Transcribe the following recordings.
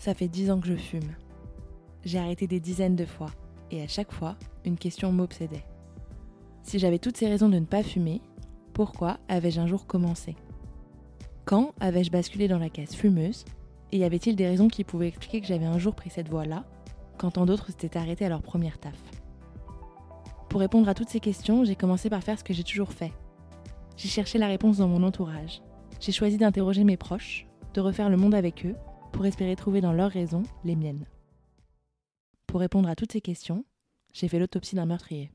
Ça fait dix ans que je fume. J'ai arrêté des dizaines de fois, et à chaque fois, une question m'obsédait. Si j'avais toutes ces raisons de ne pas fumer, pourquoi avais-je un jour commencé? Quand avais-je basculé dans la case fumeuse? Et y avait-il des raisons qui pouvaient expliquer que j'avais un jour pris cette voie-là, quand tant d'autres s'étaient arrêtés à leur première taf? Pour répondre à toutes ces questions, j'ai commencé par faire ce que j'ai toujours fait. J'ai cherché la réponse dans mon entourage. J'ai choisi d'interroger mes proches, de refaire le monde avec eux, pour espérer trouver dans leurs raisons les miennes. Pour répondre à toutes ces questions, j'ai fait l'autopsie d'un meurtrier.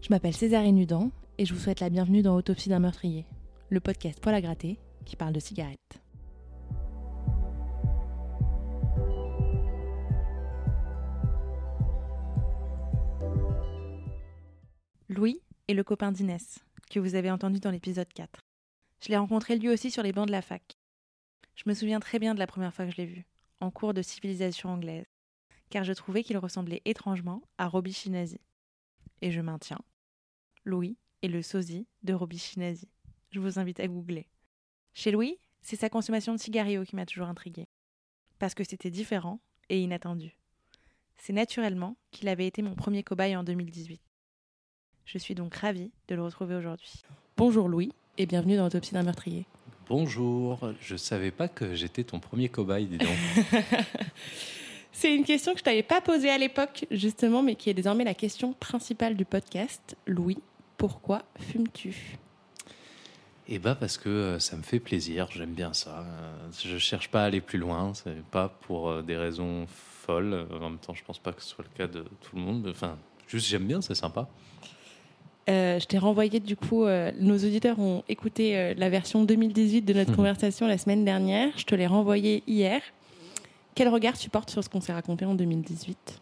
Je m'appelle Césarine Nudan et je vous souhaite la bienvenue dans Autopsie d'un meurtrier, le podcast Paul à gratter qui parle de cigarettes. Louis est le copain d'Inès, que vous avez entendu dans l'épisode 4. Je l'ai rencontré lui aussi sur les bancs de la fac. Je me souviens très bien de la première fois que je l'ai vu, en cours de civilisation anglaise, car je trouvais qu'il ressemblait étrangement à Roby Shinazi. Et je maintiens. Louis est le sosie de Roby Shinazi. Je vous invite à googler. Chez Louis, c'est sa consommation de cigarillos qui m'a toujours intriguée. Parce que c'était différent et inattendu. C'est naturellement qu'il avait été mon premier cobaye en 2018. Je suis donc ravie de le retrouver aujourd'hui. Bonjour Louis et bienvenue dans l'autopsie d'un meurtrier. Bonjour, je savais pas que j'étais ton premier cobaye, dis donc. C'est une question que je t'avais pas posée à l'époque, justement, mais qui est désormais la question principale du podcast. Louis, pourquoi fumes-tu? Eh bah parce que euh, ça me fait plaisir, j'aime bien ça. Euh, Je cherche pas à aller plus loin, c'est pas pour euh, des raisons folles. En même temps, je pense pas que ce soit le cas de tout le monde. Enfin, juste j'aime bien, c'est sympa. Euh, je t'ai renvoyé du coup, euh, nos auditeurs ont écouté euh, la version 2018 de notre Mhm. conversation la semaine dernière. Je te l'ai renvoyé hier. Quel regard tu portes sur ce qu'on s'est raconté en 2018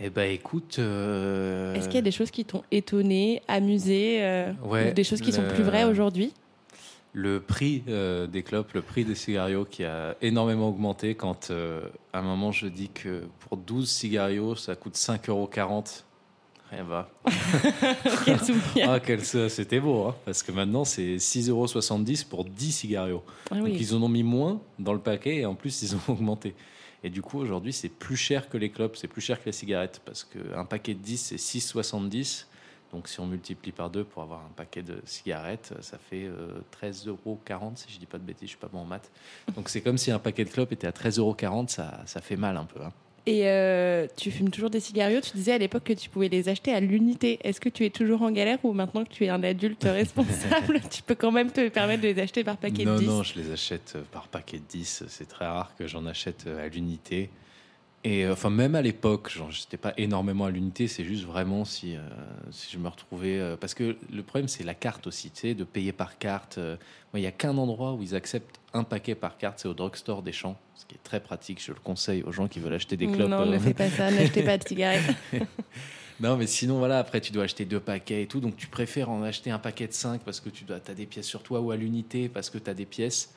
Eh bah écoute. Est-ce qu'il y a des choses qui t'ont étonné, amusé, Ouais, ou des choses qui sont plus vraies aujourd'hui? Le prix euh, des clopes, le prix des cigarios qui a énormément augmenté quand euh, à un moment je dis que pour 12 cigarios ça coûte 5,40 euros. Rien va. Quel souvenir Ah, quel c'était beau, hein, parce que maintenant c'est 6,70 euros pour 10 cigarios. Ah Donc ils en ont mis moins dans le paquet et en plus ils ont augmenté. Et du coup aujourd'hui c'est plus cher que les clopes, c'est plus cher que les cigarettes parce qu'un paquet de 10 c'est 6,70. Donc si on multiplie par deux pour avoir un paquet de cigarettes, ça fait euh, 13,40 euros si je dis pas de bêtises, je suis pas bon en maths. Donc c'est comme si un paquet de clopes était à 13,40 euros, ça, ça fait mal un peu. hein. Et euh, tu fumes toujours des cigarios Tu disais à l'époque que tu pouvais les acheter à l'unité. Est-ce que tu es toujours en galère ou maintenant que tu es un adulte responsable, tu peux quand même te permettre de les acheter par paquet non, de 10 non, je les achète euh, par paquet de 10. C'est très rare que j'en achète euh, à l'unité. Et euh, enfin, même à l'époque, genre, j'étais pas énormément à l'unité. C'est juste vraiment si, euh, si je me retrouvais. euh, parce que le problème, c'est la carte aussi, tu sais, de payer par carte. Euh, moi, il y a qu'un endroit où ils acceptent un paquet par carte, c'est au drugstore des champs. Ce qui est très pratique. Je le conseille aux gens qui veulent acheter des clopes. Non, ne fais pas ça, n'achetez pas de cigarettes. non, mais sinon, voilà, après, tu dois acheter deux paquets et tout. Donc, tu préfères en acheter un paquet de 5 parce que tu dois, as des pièces sur toi ou à l'unité parce que tu as des pièces.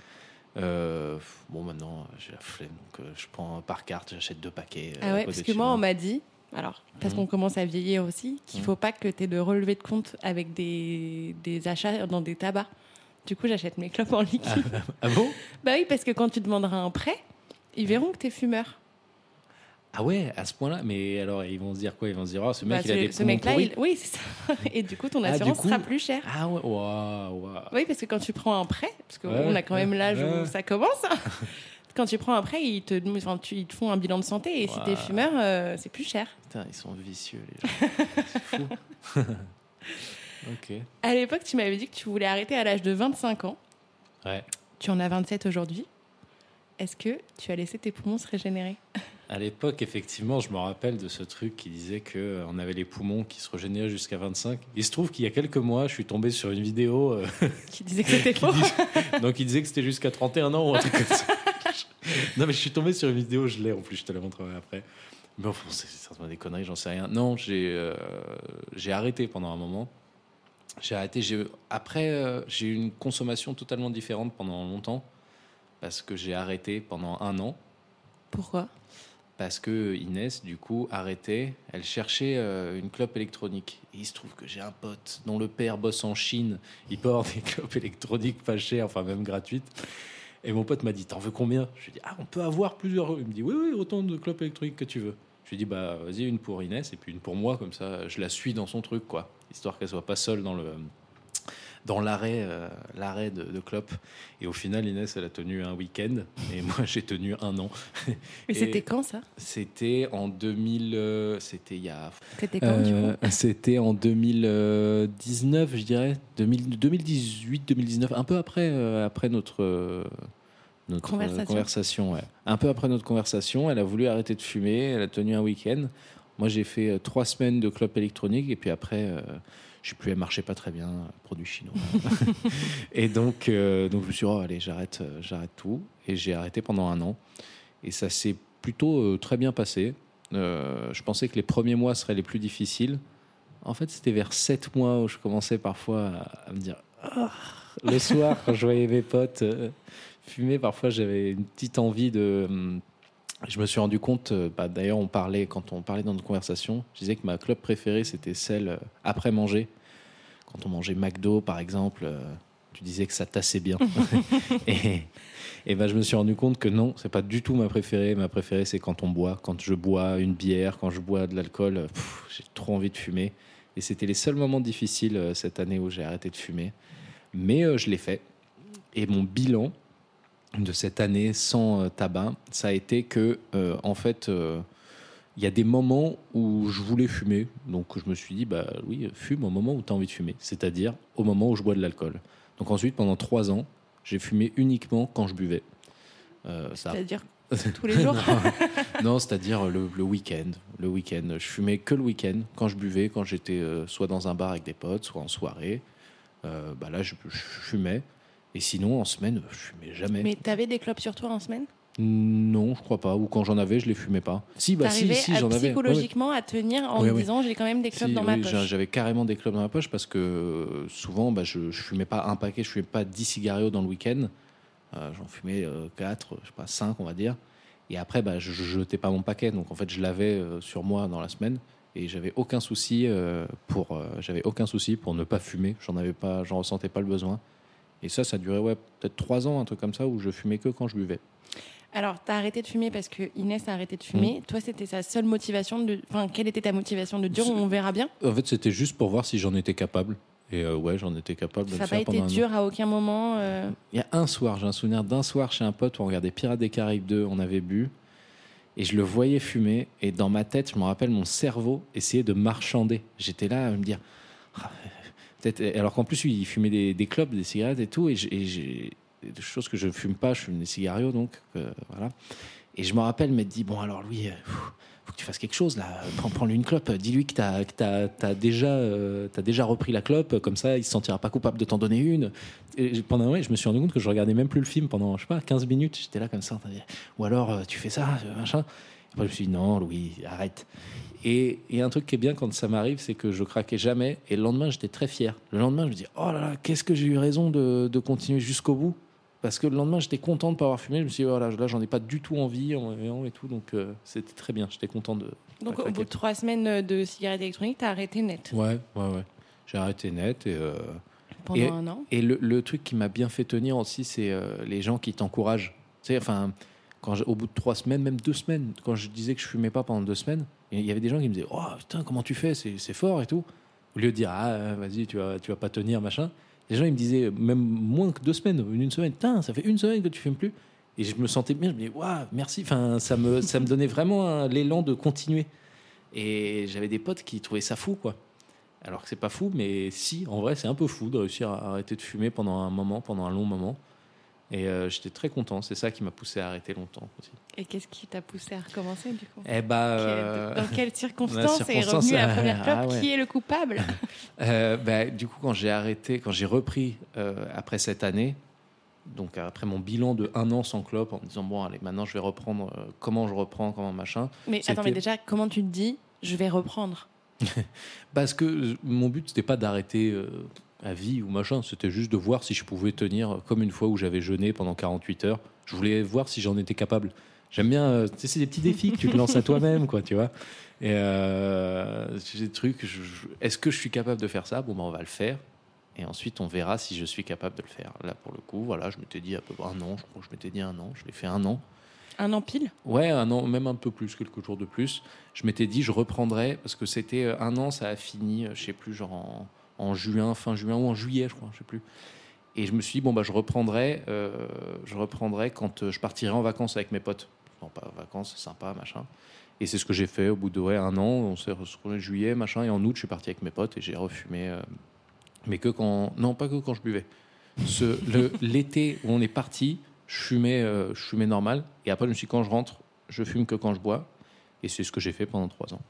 Euh, bon, maintenant, j'ai la flemme. Donc, euh, je prends par carte, j'achète deux paquets. euh, Ah ouais, parce que moi, on m'a dit, alors, parce Mhm. qu'on commence à vieillir aussi, qu'il Mhm. faut pas que tu aies de relevé de compte avec des, des achats dans des tabacs. Du coup, j'achète mes clopes en liquide. Ah bon? Bah oui, parce que quand tu demanderas un prêt, ils verront que tu es fumeur. Ah ouais, à ce point-là Mais alors, ils vont se dire quoi? Ils vont se dire, oh, ce mec, Bah, il a ce- des ce poumons pourris. il- oui, c'est ça. Et du coup, ton Ah, assurance coup- sera plus chère. Ah ouais, waouh. Oui, parce que quand tu prends un prêt, parce qu'on Ouais, a quand même l'âge ouais. où ça commence, quand tu prends un prêt, ils te, enfin, tu- ils te font un bilan de santé et si Ouais. tu es fumeur, euh, c'est plus cher. Putain, ils sont vicieux, les gens. C'est fou. ok. À l'époque, tu m'avais dit que tu voulais arrêter à l'âge de 25 ans. Ouais. Tu en as 27 aujourd'hui. Est-ce que tu as laissé tes poumons se régénérer? À l'époque, effectivement, je me rappelle de ce truc qui disait que euh, on avait les poumons qui se régénéraient jusqu'à 25. Il se trouve qu'il y a quelques mois, je suis tombé sur une vidéo euh, Qui disait que c'était faux dis- donc il disait que c'était jusqu'à 31 ans ou un truc comme ça. non, mais je suis tombé sur une vidéo, je l'ai en plus, je te la montrerai après. Mais enfin, c'est certainement des conneries, j'en sais rien. Non, j'ai euh, j'ai arrêté pendant un moment. J'ai arrêté. j'ai- Après, euh, j'ai eu une consommation totalement différente pendant longtemps parce que j'ai arrêté pendant un an. Pourquoi? Parce que Inès, du coup, arrêtait. Elle cherchait euh, une clope électronique. Il se trouve que j'ai un pote dont le père bosse en Chine. Il peut avoir des clopes électroniques pas chères, enfin même gratuites. Et mon pote m'a dit T'en veux combien? Je lui ai dit Ah, on peut avoir plusieurs. Il me dit Oui, oui, autant de clopes électroniques que tu veux. Je lui ai dit Bah, vas-y, une pour Inès et puis une pour moi, comme ça, je la suis dans son truc, quoi. Histoire qu'elle soit pas seule dans le dans l'arrêt euh, l'arrêt de, de Klopp. Et au final, Inès, elle a tenu un week-end et moi, j'ai tenu un an. Mais c'était quand ça? C'était en 2000. euh, c'était il y a. C'était quand Euh, C'était en 2019, je dirais. 2018, 2019, un peu après, euh, après notre. notre Conversation. conversation, ouais. Un peu après notre conversation, elle a voulu arrêter de fumer, elle a tenu un week-end. Moi, j'ai fait trois semaines de clope électronique et puis après, je sais plus, elle pas très bien, produit chinois. et donc, euh, donc, je me suis dit, oh, allez, j'arrête, euh, j'arrête tout. Et j'ai arrêté pendant un an. Et ça s'est plutôt euh, très bien passé. Je pensais que les premiers mois seraient les plus difficiles. En fait, c'était vers sept mois où je commençais parfois à, me dire, Ah le soir, quand je voyais mes potes fumer, parfois j'avais une petite envie de. hum, Je me suis rendu compte, bah, d'ailleurs, on parlait, quand on parlait dans notre conversation, je disais que ma club préférée, c'était celle après manger. Quand on mangeait McDo, par exemple, euh, tu disais que ça tassait bien. et et ben, je me suis rendu compte que non, c'est pas du tout ma préférée. Ma préférée, c'est quand on boit. Quand je bois une bière, quand je bois de l'alcool, euh, j'ai trop envie de fumer. Et c'était les seuls moments difficiles euh, cette année où j'ai arrêté de fumer. Mais euh, je l'ai fait. Et mon bilan de cette année sans euh, tabac, ça a été que, en fait, il y a des moments où je voulais fumer. Donc je me suis dit, bah oui, fume au moment où tu as envie de fumer. C'est-à-dire au moment où je bois de l'alcool. Donc ensuite, pendant trois ans, j'ai fumé uniquement quand je buvais. Euh, ça C'est-à-dire tous les jours non, c'est-à-dire le, le week-end. Le week-end, je fumais que le week-end quand je buvais, quand j'étais euh, soit dans un bar avec des potes, soit en soirée. Euh, bah là, je, je fumais. Et sinon, en semaine, je fumais jamais. Mais t'avais des clopes sur toi en semaine? Non, je crois pas. Ou quand j'en avais, je les fumais pas. Si, bah si, si, j'en avais. Ouais. psychologiquement à tenir en Oui, me oui. disant j'ai quand même des Si, dans ma poche. j'a- J'avais carrément des clopes dans ma poche parce que euh, souvent, bah, je, je fumais pas un paquet, je fumais pas 10 cigarillos dans le week-end. Euh, J'en fumais 4, je sais pas, 5, on va dire. Et après, bah, je, je jetais pas mon paquet. Donc en fait, je l'avais euh, sur moi dans la semaine. Et j'avais aucun souci euh, pour, euh, j'avais aucun souci pour ne pas fumer. J'en avais pas, j'en ressentais pas le besoin. Et ça, ça durait ouais, peut-être 3 ans, un truc comme ça, où je fumais que quand je buvais. Alors, t'as arrêté de fumer parce que Inès a arrêté de fumer. Toi, c'était sa seule motivation de. Enfin, quelle était ta motivation de dire on verra bien? En fait, c'était juste pour voir si j'en étais capable. Et euh, ouais, j'en étais capable Ça n'a pas été dur à aucun moment. euh, Il y a un soir, j'ai un souvenir d'un soir chez un pote où on regardait Pirates des Caraïbes 2, on avait bu, et je le voyais fumer, et dans ma tête, je me rappelle, mon cerveau essayait de marchander. J'étais là à me dire, Ah, peut-être, alors qu'en plus, il fumait des, des clopes, des cigarettes et tout, et j'ai- et choses que je ne fume pas, je fume des cigarios, donc euh, voilà. Et je me rappelle m'être dit, bon, alors lui, euh, faut que tu fasses quelque chose là. Prends, prends-lui une clope. Dis-lui que t'as, t'as, t'as déjà, euh, déjà repris la clope. Comme ça, il se sentira pas coupable de t'en donner une. Et pendant un moment, je me suis rendu compte que je regardais même plus le film pendant, je sais pas, 15 minutes. J'étais là comme ça. Ou alors, euh, tu fais ça, euh, machin. Et après, je me suis dit, non, Louis, arrête. Et, et un truc qui est bien quand ça m'arrive, c'est que je craquais jamais. Et le lendemain, j'étais très fier. Le lendemain, je me dis, oh là là, qu'est-ce que j'ai eu raison de, de continuer jusqu'au bout? Parce que le lendemain, j'étais content de ne pas avoir fumé. Je me suis dit, voilà, là, j'en ai pas du tout envie en et tout. Donc, euh, c'était très bien. J'étais content de. Donc, au bout de trois semaines de cigarettes électroniques, t'as arrêté net Ouais, ouais, ouais. J'ai arrêté net. Et, euh, pendant Et- un an. et le, le truc qui m'a bien fait tenir aussi, c'est euh, les gens qui t'encouragent. Tu sais, enfin, quand au bout de trois semaines, même deux semaines, quand je disais que je fumais pas pendant deux semaines, il y avait des gens qui me disaient Oh putain, comment tu fais? C'est fort et tout. Au lieu de dire Ah, euh, vas-y, tu vas, tu vas pas tenir, machin. Les gens, ils me disaient, même moins que deux semaines, une semaine, ça fait une semaine que tu fumes plus. Et je me sentais bien, je me disais Waouh, merci. Enfin, ça me, ça me donnait vraiment l'élan de continuer. Et j'avais des potes qui trouvaient ça fou, quoi. Alors que c'est pas fou, mais si, en vrai, c'est un peu fou de réussir à arrêter de fumer pendant un moment, pendant un long moment. Et euh, j'étais très content. C'est ça qui m'a poussé à arrêter longtemps aussi. Et qu'est-ce qui t'a poussé à recommencer du coup? Eh bah, euh, Dans quelles circonstances est circonstances, revenue la première clope ah ouais. Qui est le coupable? Euh, bah, du coup, quand j'ai arrêté, quand j'ai repris après cette année, donc après mon bilan de un an sans clope, en me disant bon, allez, maintenant je vais reprendre. comment je reprends, comment machin. Mais attends, mais déjà, comment tu te dis je vais reprendre? Parce que mon but, c'était pas d'arrêter à vie ou machin, c'était juste de voir si je pouvais tenir comme une fois où j'avais jeûné pendant 48 heures. Je voulais voir si j'en étais capable. J'aime bien, euh, tu sais, c'est des petits défis que tu te lances à toi-même, quoi, tu vois. Et euh, c'est des trucs, je- je- est-ce que je suis capable de faire ça? Bon, ben, on va le faire. Et ensuite, on verra si je suis capable de le faire. Là, pour le coup, voilà, je m'étais dit à peu près un an, je crois que je m'étais dit un an, je l'ai fait un an. Un an pile? Ouais, un an, même un peu plus, quelques jours de plus. Je m'étais dit, je reprendrai, parce que c'était euh, un an, ça a fini, je sais plus, genre en, en juin, fin juin ou en juillet, je crois, je sais plus. Et je me suis dit, bon, bah, je reprendrai, euh, je reprendrai quand euh, je partirai en vacances avec mes potes. Non, pas vacances, c'est sympa, machin. Et c'est ce que j'ai fait au bout de ouais, un an. On s'est retrouvés juillet, machin. Et en août, je suis parti avec mes potes et j'ai refumé. euh, mais que quand. Non, pas que quand je buvais. Ce- le- L'été où on est parti, je fumais, euh, je fumais normal. Et après, je me suis dit, quand je rentre, je fume que quand je bois. Et c'est ce que j'ai fait pendant trois ans.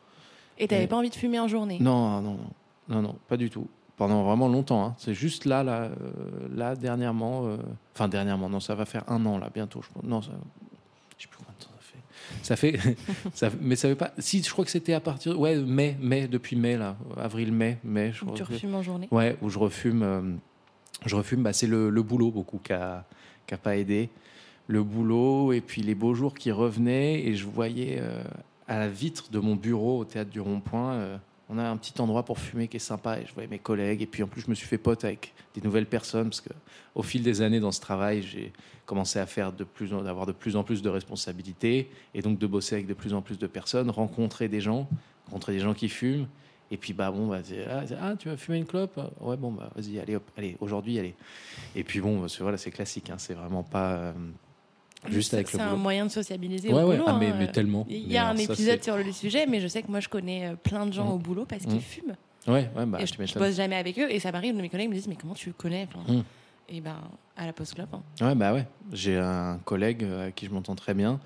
Et t'avais pas envie de fumer en journée? Non, non, non, non, non, pas du tout. Pendant vraiment longtemps. hein. C'est juste là, là, euh, là, dernièrement. euh, Enfin, dernièrement, non, ça va faire un an, là, bientôt. Je, pense. non, ça, je sais plus combien de temps ça fait. Ça fait, ça, mais ça fait pas. Si, je crois que c'était à partir. Ouais, mai, mai, depuis mai, là. Avril, mai, mai. Je tu crois que- refumes en journée? Ouais, où je refume. euh, je refume, bah, c'est le, le boulot beaucoup qui a, qui a pas aidé. Le boulot et puis les beaux jours qui revenaient et je voyais euh, à la vitre de mon bureau au théâtre du Rond-Point, on a un petit endroit pour fumer qui est sympa et je voyais mes collègues. Et puis en plus je me suis fait pote avec des nouvelles personnes parce que au fil des années dans ce travail j'ai commencé à faire de plus en, d'avoir de plus en plus de responsabilités et donc de bosser avec de plus en plus de personnes, rencontrer des gens, rencontrer des gens qui fument. Et puis bah bon bah ah, ah, tu vas fumer une clope? Ouais bon bah vas-y allez hop allez aujourd'hui allez. Et puis bon bah, c'est voilà c'est classique hein, c'est vraiment pas euh, juste avec le C'est un moyen de sociabiliser ouais au ouais boulot. ah, mais, hein. mais tellement Il y Mais a un ça, épisode sur le sujet, mais je sais que moi je connais euh, plein de gens Mm. au boulot parce Mm. qu'ils fument. ouais ouais bah et je, m'étonnes. bosse jamais avec eux et ça m'arrive mes collègues me disent mais comment tu le connais Enfin, Mm. Et ben à la post club. Ouais, bah ouais. J'ai un collègue euh, avec qui je m'entends très bien.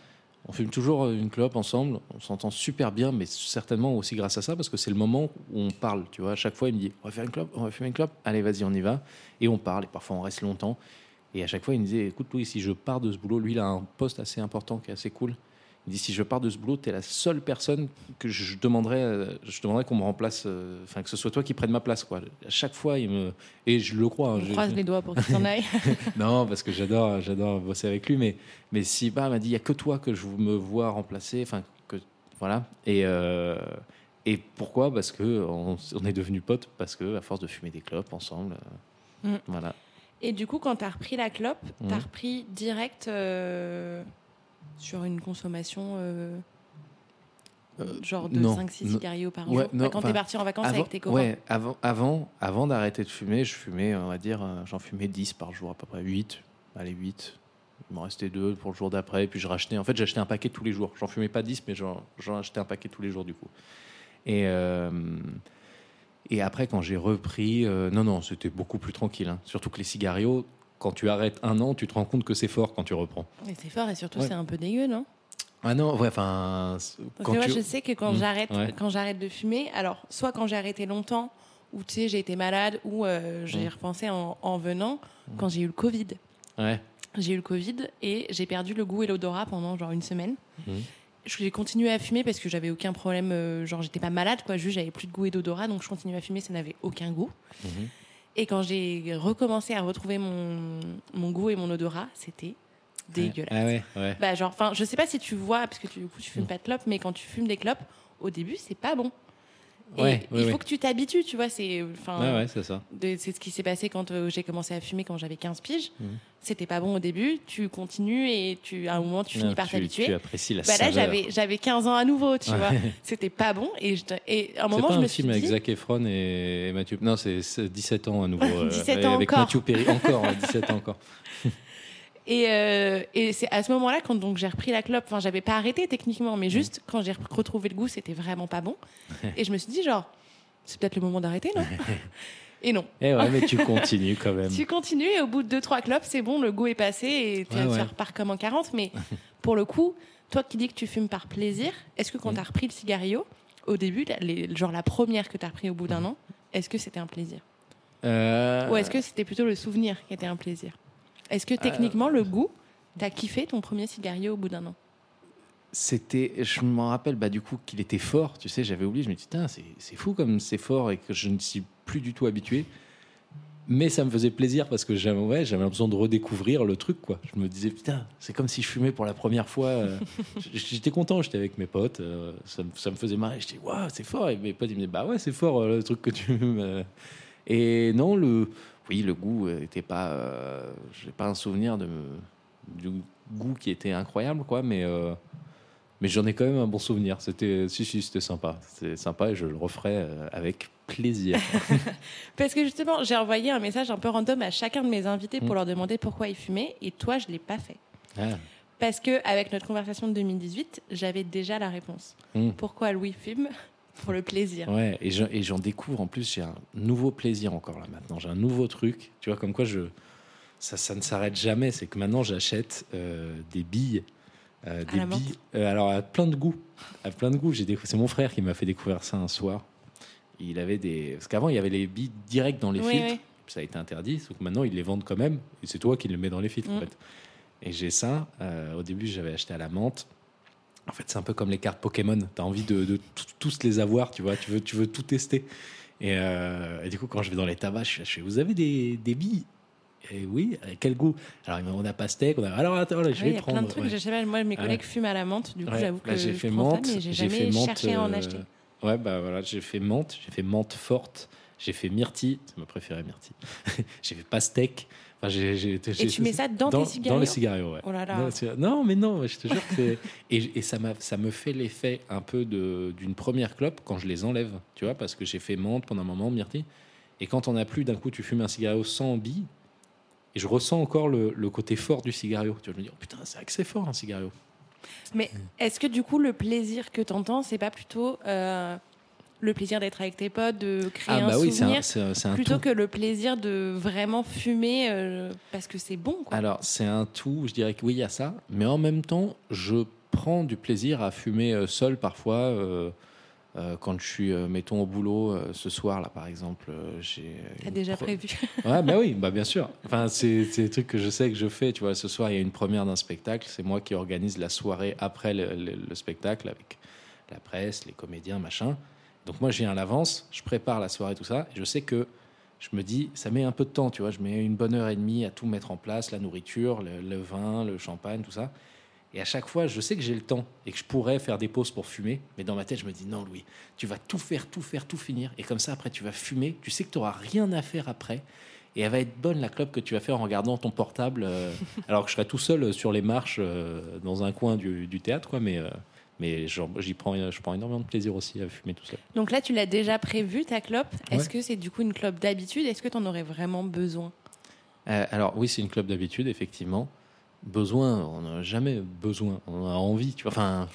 On fume toujours euh, une clope ensemble. On s'entend super bien, mais certainement aussi grâce à ça, parce que c'est le moment où on parle. Tu vois, à chaque fois, il me dit On va faire une clope, on va fumer une clope. Allez, vas-y, on y va. Et on parle. Et parfois, on reste longtemps. Et à chaque fois, il me disait Écoute, Louis, si je pars de ce boulot, lui, il a un poste assez important qui est assez cool. Il dit Si je pars de ce boulot, tu es la seule personne que je demanderais, je demanderais qu'on me remplace, euh, enfin, que ce soit toi qui prenne ma place. Quoi. À chaque fois, il me. Et je le crois. hein, On je- croise les doigts pour qu'il s'en aille. non, parce que j'adore, j'adore bosser avec lui, mais, mais si bah, il m'a dit, il y a que toi que je me vois remplacer, enfin que voilà. Et euh, et pourquoi? Parce que on, on est devenus potes, parce que à force de fumer des clopes ensemble, euh, Mm. voilà. Et du coup, quand tu as repris la clope, tu as Mhm. repris direct euh, sur une consommation euh, genre de non, 5-6 non. cigarios par Ouais, jour non, Quand tu es parti en vacances Avant, avec tes copains ouais, avant, avant, avant d'arrêter de fumer, je fumais, on va dire, euh, j'en fumais 10 par jour, à peu près 8. Allez, 8. Il m'en restait deux pour le jour d'après. Puis je rachetais. En fait, j'achetais un paquet tous les jours. J'en fumais pas 10, mais j'en j'en achetais un paquet tous les jours, du coup. Et, euh, et après, quand j'ai repris, euh, non, non, c'était beaucoup plus tranquille. hein. Surtout que les cigarios, quand tu arrêtes un an, tu te rends compte que c'est fort quand tu reprends. C'est fort et surtout Ouais. c'est un peu dégueu, non? Ah non, ouais, enfin. Quand moi, tu- je sais que quand Mm, j'arrête, ouais. quand j'arrête de fumer, alors soit quand j'ai arrêté longtemps, ou tu sais, j'ai été malade, ou euh, j'ai Mm. repensé en, en venant, quand j'ai eu le Covid. Ouais. J'ai eu le Covid et j'ai perdu le goût et l'odorat pendant genre une semaine. J'ai continué à fumer parce que j'avais aucun problème, euh, genre j'étais pas malade, quoi, juste j'avais plus de goût et d'odorat, donc je continuais à fumer, ça n'avait aucun goût. Mhm. Et quand j'ai recommencé à retrouver mon, mon goût et mon odorat, c'était dégueulasse. Ah ouais, ouais. Bah genre, enfin, je sais pas si tu vois, parce que tu, du coup, tu fumes Mm. pas de clopes, mais quand tu fumes des clopes, au début, c'est pas bon. Et Ouais, il faut ouais. que tu t'habitues, tu vois. C'est, enfin, c'est ça. de- c'est ce qui s'est passé quand euh, j'ai commencé à fumer quand j'avais 15 piges. Mhm. C'était pas bon au début. Tu continues et tu, à un moment, tu finis Non, par tu, t'habituer. tu apprécies la Bah là, saveur. j'avais, j'avais 15 ans à nouveau, tu vois. C'était pas bon. Et, je, et à un moment, pas je un me suis film avec dit. Zac Efron et Mathieu. Non, c'est c'est 17 ans à nouveau. euh, 17 ouais, ans avec encore. Mathieu Perry. Encore, ouais, 17 ans encore. Et, euh, et c'est à ce moment-là, quand donc j'ai repris la clope, enfin, j'avais pas arrêté techniquement, Mm. mais juste quand j'ai retrouvé le goût, c'était vraiment pas bon. et je me suis dit, genre, c'est peut-être le moment d'arrêter, non? Et non. Et Eh ouais, mais tu continues quand même. Tu continues et au bout de 2-3 clopes, c'est bon, le goût est passé et tu Ouais, ouais. repars comme en 40. Mais pour le coup, toi qui dis que tu fumes par plaisir, est-ce que quand Mm. tu as repris le cigario, au début, les- genre la première que tu as repris au bout Mm. d'un an, est-ce que c'était un plaisir? Euh, Ou est-ce que c'était plutôt le souvenir qui était un plaisir? Est-ce que techniquement, le goût, t'as kiffé ton premier cigario au bout d'un an? C'était, je m'en rappelle bah, du coup qu'il était fort, tu sais, j'avais oublié, je me dis, Putain, c'est c'est fou comme c'est fort et que je ne suis plus du tout habitué. mais ça me faisait plaisir parce que j'avais ouais, j'avais l'impression de redécouvrir le truc. quoi. Je me disais, putain, c'est comme si je fumais pour la première fois. euh. j'étais content, j'étais avec mes potes, euh, ça, me- ça me faisait marrer. J'étais, waouh, c'est fort. Et mes potes, ils me disaient, bah ouais, c'est fort euh, le truc que tu fumes. euh. Et non, le, oui, le goût était pas. Euh, j'ai pas un souvenir de, du goût qui était incroyable, quoi, mais. euh, mais j'en ai quand même un bon souvenir. C'était, si, si, c'était sympa. C'était sympa et je le referai euh, avec plaisir. Parce que justement, j'ai envoyé un message un peu random à chacun de mes invités pour Mm. leur demander pourquoi ils fumaient, et toi, je l'ai pas fait. Ah. Parce que avec notre conversation de 2018, j'avais déjà la réponse. Mm. Pourquoi Louis fume? Pour le plaisir. Ouais, et je- et j'en découvre en plus, j'ai un nouveau plaisir encore là maintenant. J'ai un nouveau truc, tu vois, comme quoi je, ça, ça ne s'arrête jamais. C'est que maintenant j'achète euh, des billes. euh, des billes, euh, alors à plein de goûts. À plein de goûts. J'ai C'est mon frère qui m'a fait découvrir ça un soir. Il avait des. Parce qu'avant, il y avait les billes directes dans les Oui, filtres. oui. Ça a été interdit, sauf que maintenant ils les vendent quand même. Et c'est toi qui les mets dans les filtres en Mm. fait. Et j'ai ça. au début, j'avais acheté à la menthe. En fait, c'est un peu comme les cartes Pokémon. Tu as envie de, tous les avoir, tu vois. Tu veux, tu veux tout tester. Et, euh, et du coup, quand je vais dans les tabacs, je suis là, je fais, vous avez des, des billes? Et oui, quel goût? Alors, on a pastèque. On a... Alors, attends, là, je Oui, vais y a prendre. plein de trucs. ouais. Je sais pas, moi, mes Ah collègues fument à la menthe. Du coup, Ouais, j'avoue là, que j'ai fait menthe. j'ai jamais cherché à en euh, acheter. Ouais, bah voilà, j'ai fait menthe, j'ai fait menthe forte, j'ai fait myrtille, c'est ma préférée myrtille. j'ai fait pastèque. Enfin, j'ai, j'ai, Et j'ai- tu mets ça dans, dans, tes cigarettes dans les cigarios, ouais. Oh là là. Non, mais non, je te jure que c'est. Et, et ça, ça me fait l'effet un peu d'une première clope quand je les enlève, tu vois, parce que j'ai fait menthe pendant un moment, myrtille. Et quand on a plus, d'un coup, tu fumes un cigario sans billes. Et je ressens encore le, le côté fort du cigario. Tu vois, je me dis, oh, putain, c'est vrai que c'est fort un cigario. Mais est-ce que du coup, le plaisir que tu entends, c'est pas plutôt euh, le plaisir d'être avec tes potes, de créer Ah, un bah oui, c'est souvenir un, c'est un, c'est un plutôt tout. que le plaisir de vraiment fumer euh, parce que c'est bon quoi? Alors, c'est un tout, je dirais que oui, il y a ça. Mais en même temps, je prends du plaisir à fumer euh, seul parfois. euh, euh, quand je suis, euh, mettons, au boulot, euh, ce soir, là, par exemple, j'ai. T'as déjà prévu. Ouais, bah oui, bah bien sûr. Enfin, c'est c'est des trucs que je sais que je fais. Tu vois, ce soir, il y a une première d'un spectacle. C'est moi qui organise la soirée après le, le- le spectacle avec la presse, les comédiens, machin. Donc moi, je viens à l'avance, je prépare la soirée, tout ça. Et je sais que je me dis, ça met un peu de temps, tu vois. Je mets une bonne heure et demie à tout mettre en place, la nourriture, le, le vin, le champagne, tout ça. Et à chaque fois, je sais que j'ai le temps et que je pourrais faire des pauses pour fumer. Mais dans ma tête, je me dis, non, Louis, tu vas tout faire, tout faire, tout finir. Et comme ça, après, tu vas fumer. Tu sais que tu n'auras rien à faire après. Et elle va être bonne, la clope que tu vas faire en regardant ton portable. euh, alors que je serai tout seul euh, sur les marches euh, dans un coin du, du théâtre, quoi. Mais, euh, mais j'y prends, je prends énormément de plaisir aussi à fumer tout seul. Donc là, tu l'as déjà prévu ta clope. Est-ce que c'est du coup une clope d'habitude? Est-ce que tu en aurais vraiment besoin? Alors oui, c'est une club d'habitude, effectivement. Besoin, on n'a jamais besoin. On a envie, tu vois. Enfin,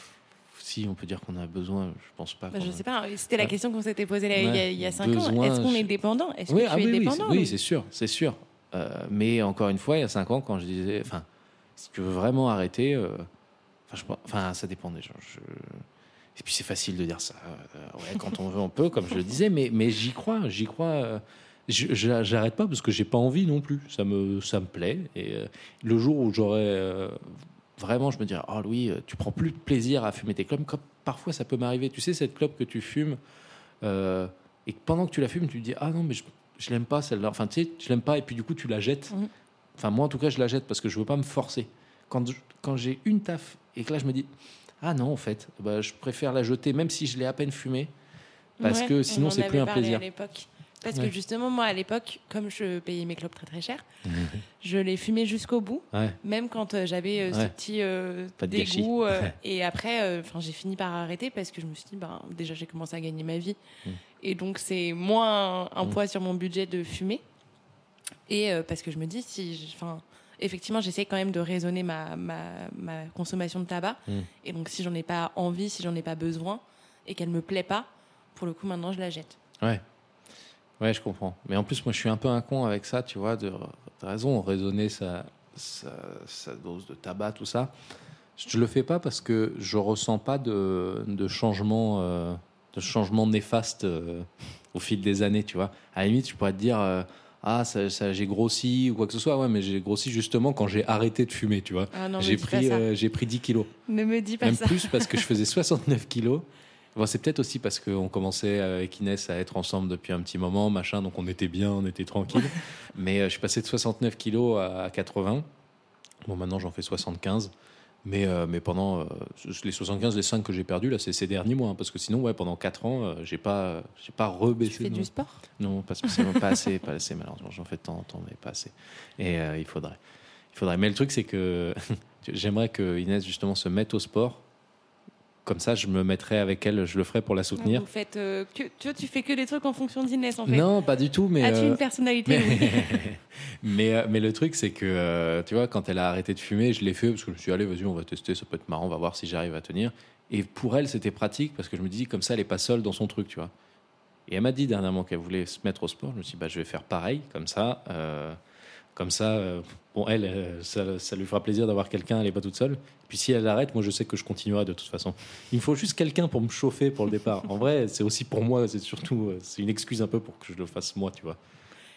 si on peut dire qu'on a besoin, je pense pas. Bah, Je a- sais pas. C'était la Ouais. question qu'on s'était posée là, il, y a, Ouais. il y a cinq ans. Besoin, Est-ce qu'on je- est dépendant? Est-ce Oui, que ah tu es oui, dépendant c'est- oui, c'est sûr, c'est sûr. Euh, mais encore une fois, il y a cinq ans, quand je disais, enfin, si tu veux vraiment arrêter, euh, enfin, je pense- enfin, ça dépend des gens. Je- Et puis c'est facile de dire ça. euh, ouais, quand on veut, on peut, comme je le disais. Mais, mais j'y crois, j'y crois. J'arrête pas parce que j'ai pas envie non plus. Ça me, ça me plaît. Et euh, le jour où j'aurais euh, vraiment, je me dirais, oh Louis, euh, tu prends plus de plaisir à fumer tes clopes. Comme parfois, ça peut m'arriver. Tu sais, cette clope que tu fumes. euh, et pendant que tu la fumes, tu te dis ah non mais je, je l'aime pas celle-là. Enfin tu sais, je l'aime pas et puis du coup tu la jettes. Mhm. Enfin moi en tout cas je la jette parce que je veux pas me forcer. Quand je- quand j'ai une taf et que là je me dis ah non en fait bah, je préfère la jeter même si je l'ai à peine fumée parce Ouais, que on sinon c'est plus un plaisir. à l'époque. Parce Ouais. que justement, moi, à l'époque, comme je payais mes clopes très très cher, je les fumais jusqu'au bout, Ouais. même quand euh, j'avais euh, ce Ouais. petit euh, dégoût. euh, et après, enfin, j'ai fini par arrêter parce que je me suis dit, ben, déjà, j'ai commencé à gagner ma vie. Mm. Et donc, c'est moins un, un Mm. poids sur mon budget de fumer. Et parce que je me dis, si. Enfin, effectivement, j'essaie quand même de raisonner ma, ma, ma consommation de tabac. Mm. Et donc, si j'en ai pas envie, si j'en ai pas besoin et qu'elle me plaît pas, pour le coup, maintenant, je la jette. Ouais. Ouais, je comprends. Mais en plus, moi, je suis un peu un con avec ça, tu vois. De, t'as raison, raisonner sa, sa, sa dose de tabac, tout ça. Je le fais pas parce que je ressens pas de, de changement, euh, de changement néfaste euh, au fil des années, tu vois. À la limite, je pourrais te dire, euh, ah, ça, ça, j'ai grossi ou quoi que ce soit. Ouais, mais j'ai grossi justement quand j'ai arrêté de fumer, tu vois. Ah J'ai pris, j'ai pris 10 kilos. Ne me dis pas Même ça. plus parce que je faisais 69 kilos. Bon, c'est peut-être aussi parce qu'on commençait avec Inès à être ensemble depuis un petit moment, machin, donc on était bien, on était tranquille. Mais euh, je suis passé de 69 kilos à 80. Bon, maintenant j'en fais 75. Mais, euh, mais pendant euh, les 75, les 5 que j'ai perdus, là, c'est ces derniers mois. hein, parce que sinon, ouais, pendant 4 ans, euh, j'ai pas, j'ai pas Tu rebaissé. fais non. du sport? Non, pas spécialement, pas assez, pas assez malheureusement. J'en fais de temps en temps, mais pas assez. Et il faudrait, il faudrait. Mais le truc, c'est que j'aimerais que Inès justement se mette au sport. Comme ça, je me mettrais avec elle, je le ferais pour la soutenir. Vous faites, euh, que, tu vois, tu fais que des trucs en fonction d'Inès, en fait. Non, pas du tout, mais. As-tu euh, une personnalité oui mais, mais, euh, mais le truc, c'est que, euh, tu vois, quand elle a arrêté de fumer, je l'ai fait parce que je me suis dit, allez, vas-y, on va tester, ça peut être marrant, on va voir si j'arrive à tenir. Et pour elle, c'était pratique parce que je me dis, comme ça, elle n'est pas seule dans son truc, tu vois. Et elle m'a dit dernièrement qu'elle voulait se mettre au sport. Je me suis dit, bah, je vais faire pareil, comme ça. euh, comme ça, euh, bon, elle, euh, ça, ça lui fera plaisir d'avoir quelqu'un, elle n'est pas toute seule. Puis si elle arrête, moi, je sais que je continuerai de toute façon. Il me faut juste quelqu'un pour me chauffer pour le départ. En vrai, c'est aussi pour moi, c'est surtout, euh, c'est une excuse un peu pour que je le fasse moi, tu vois.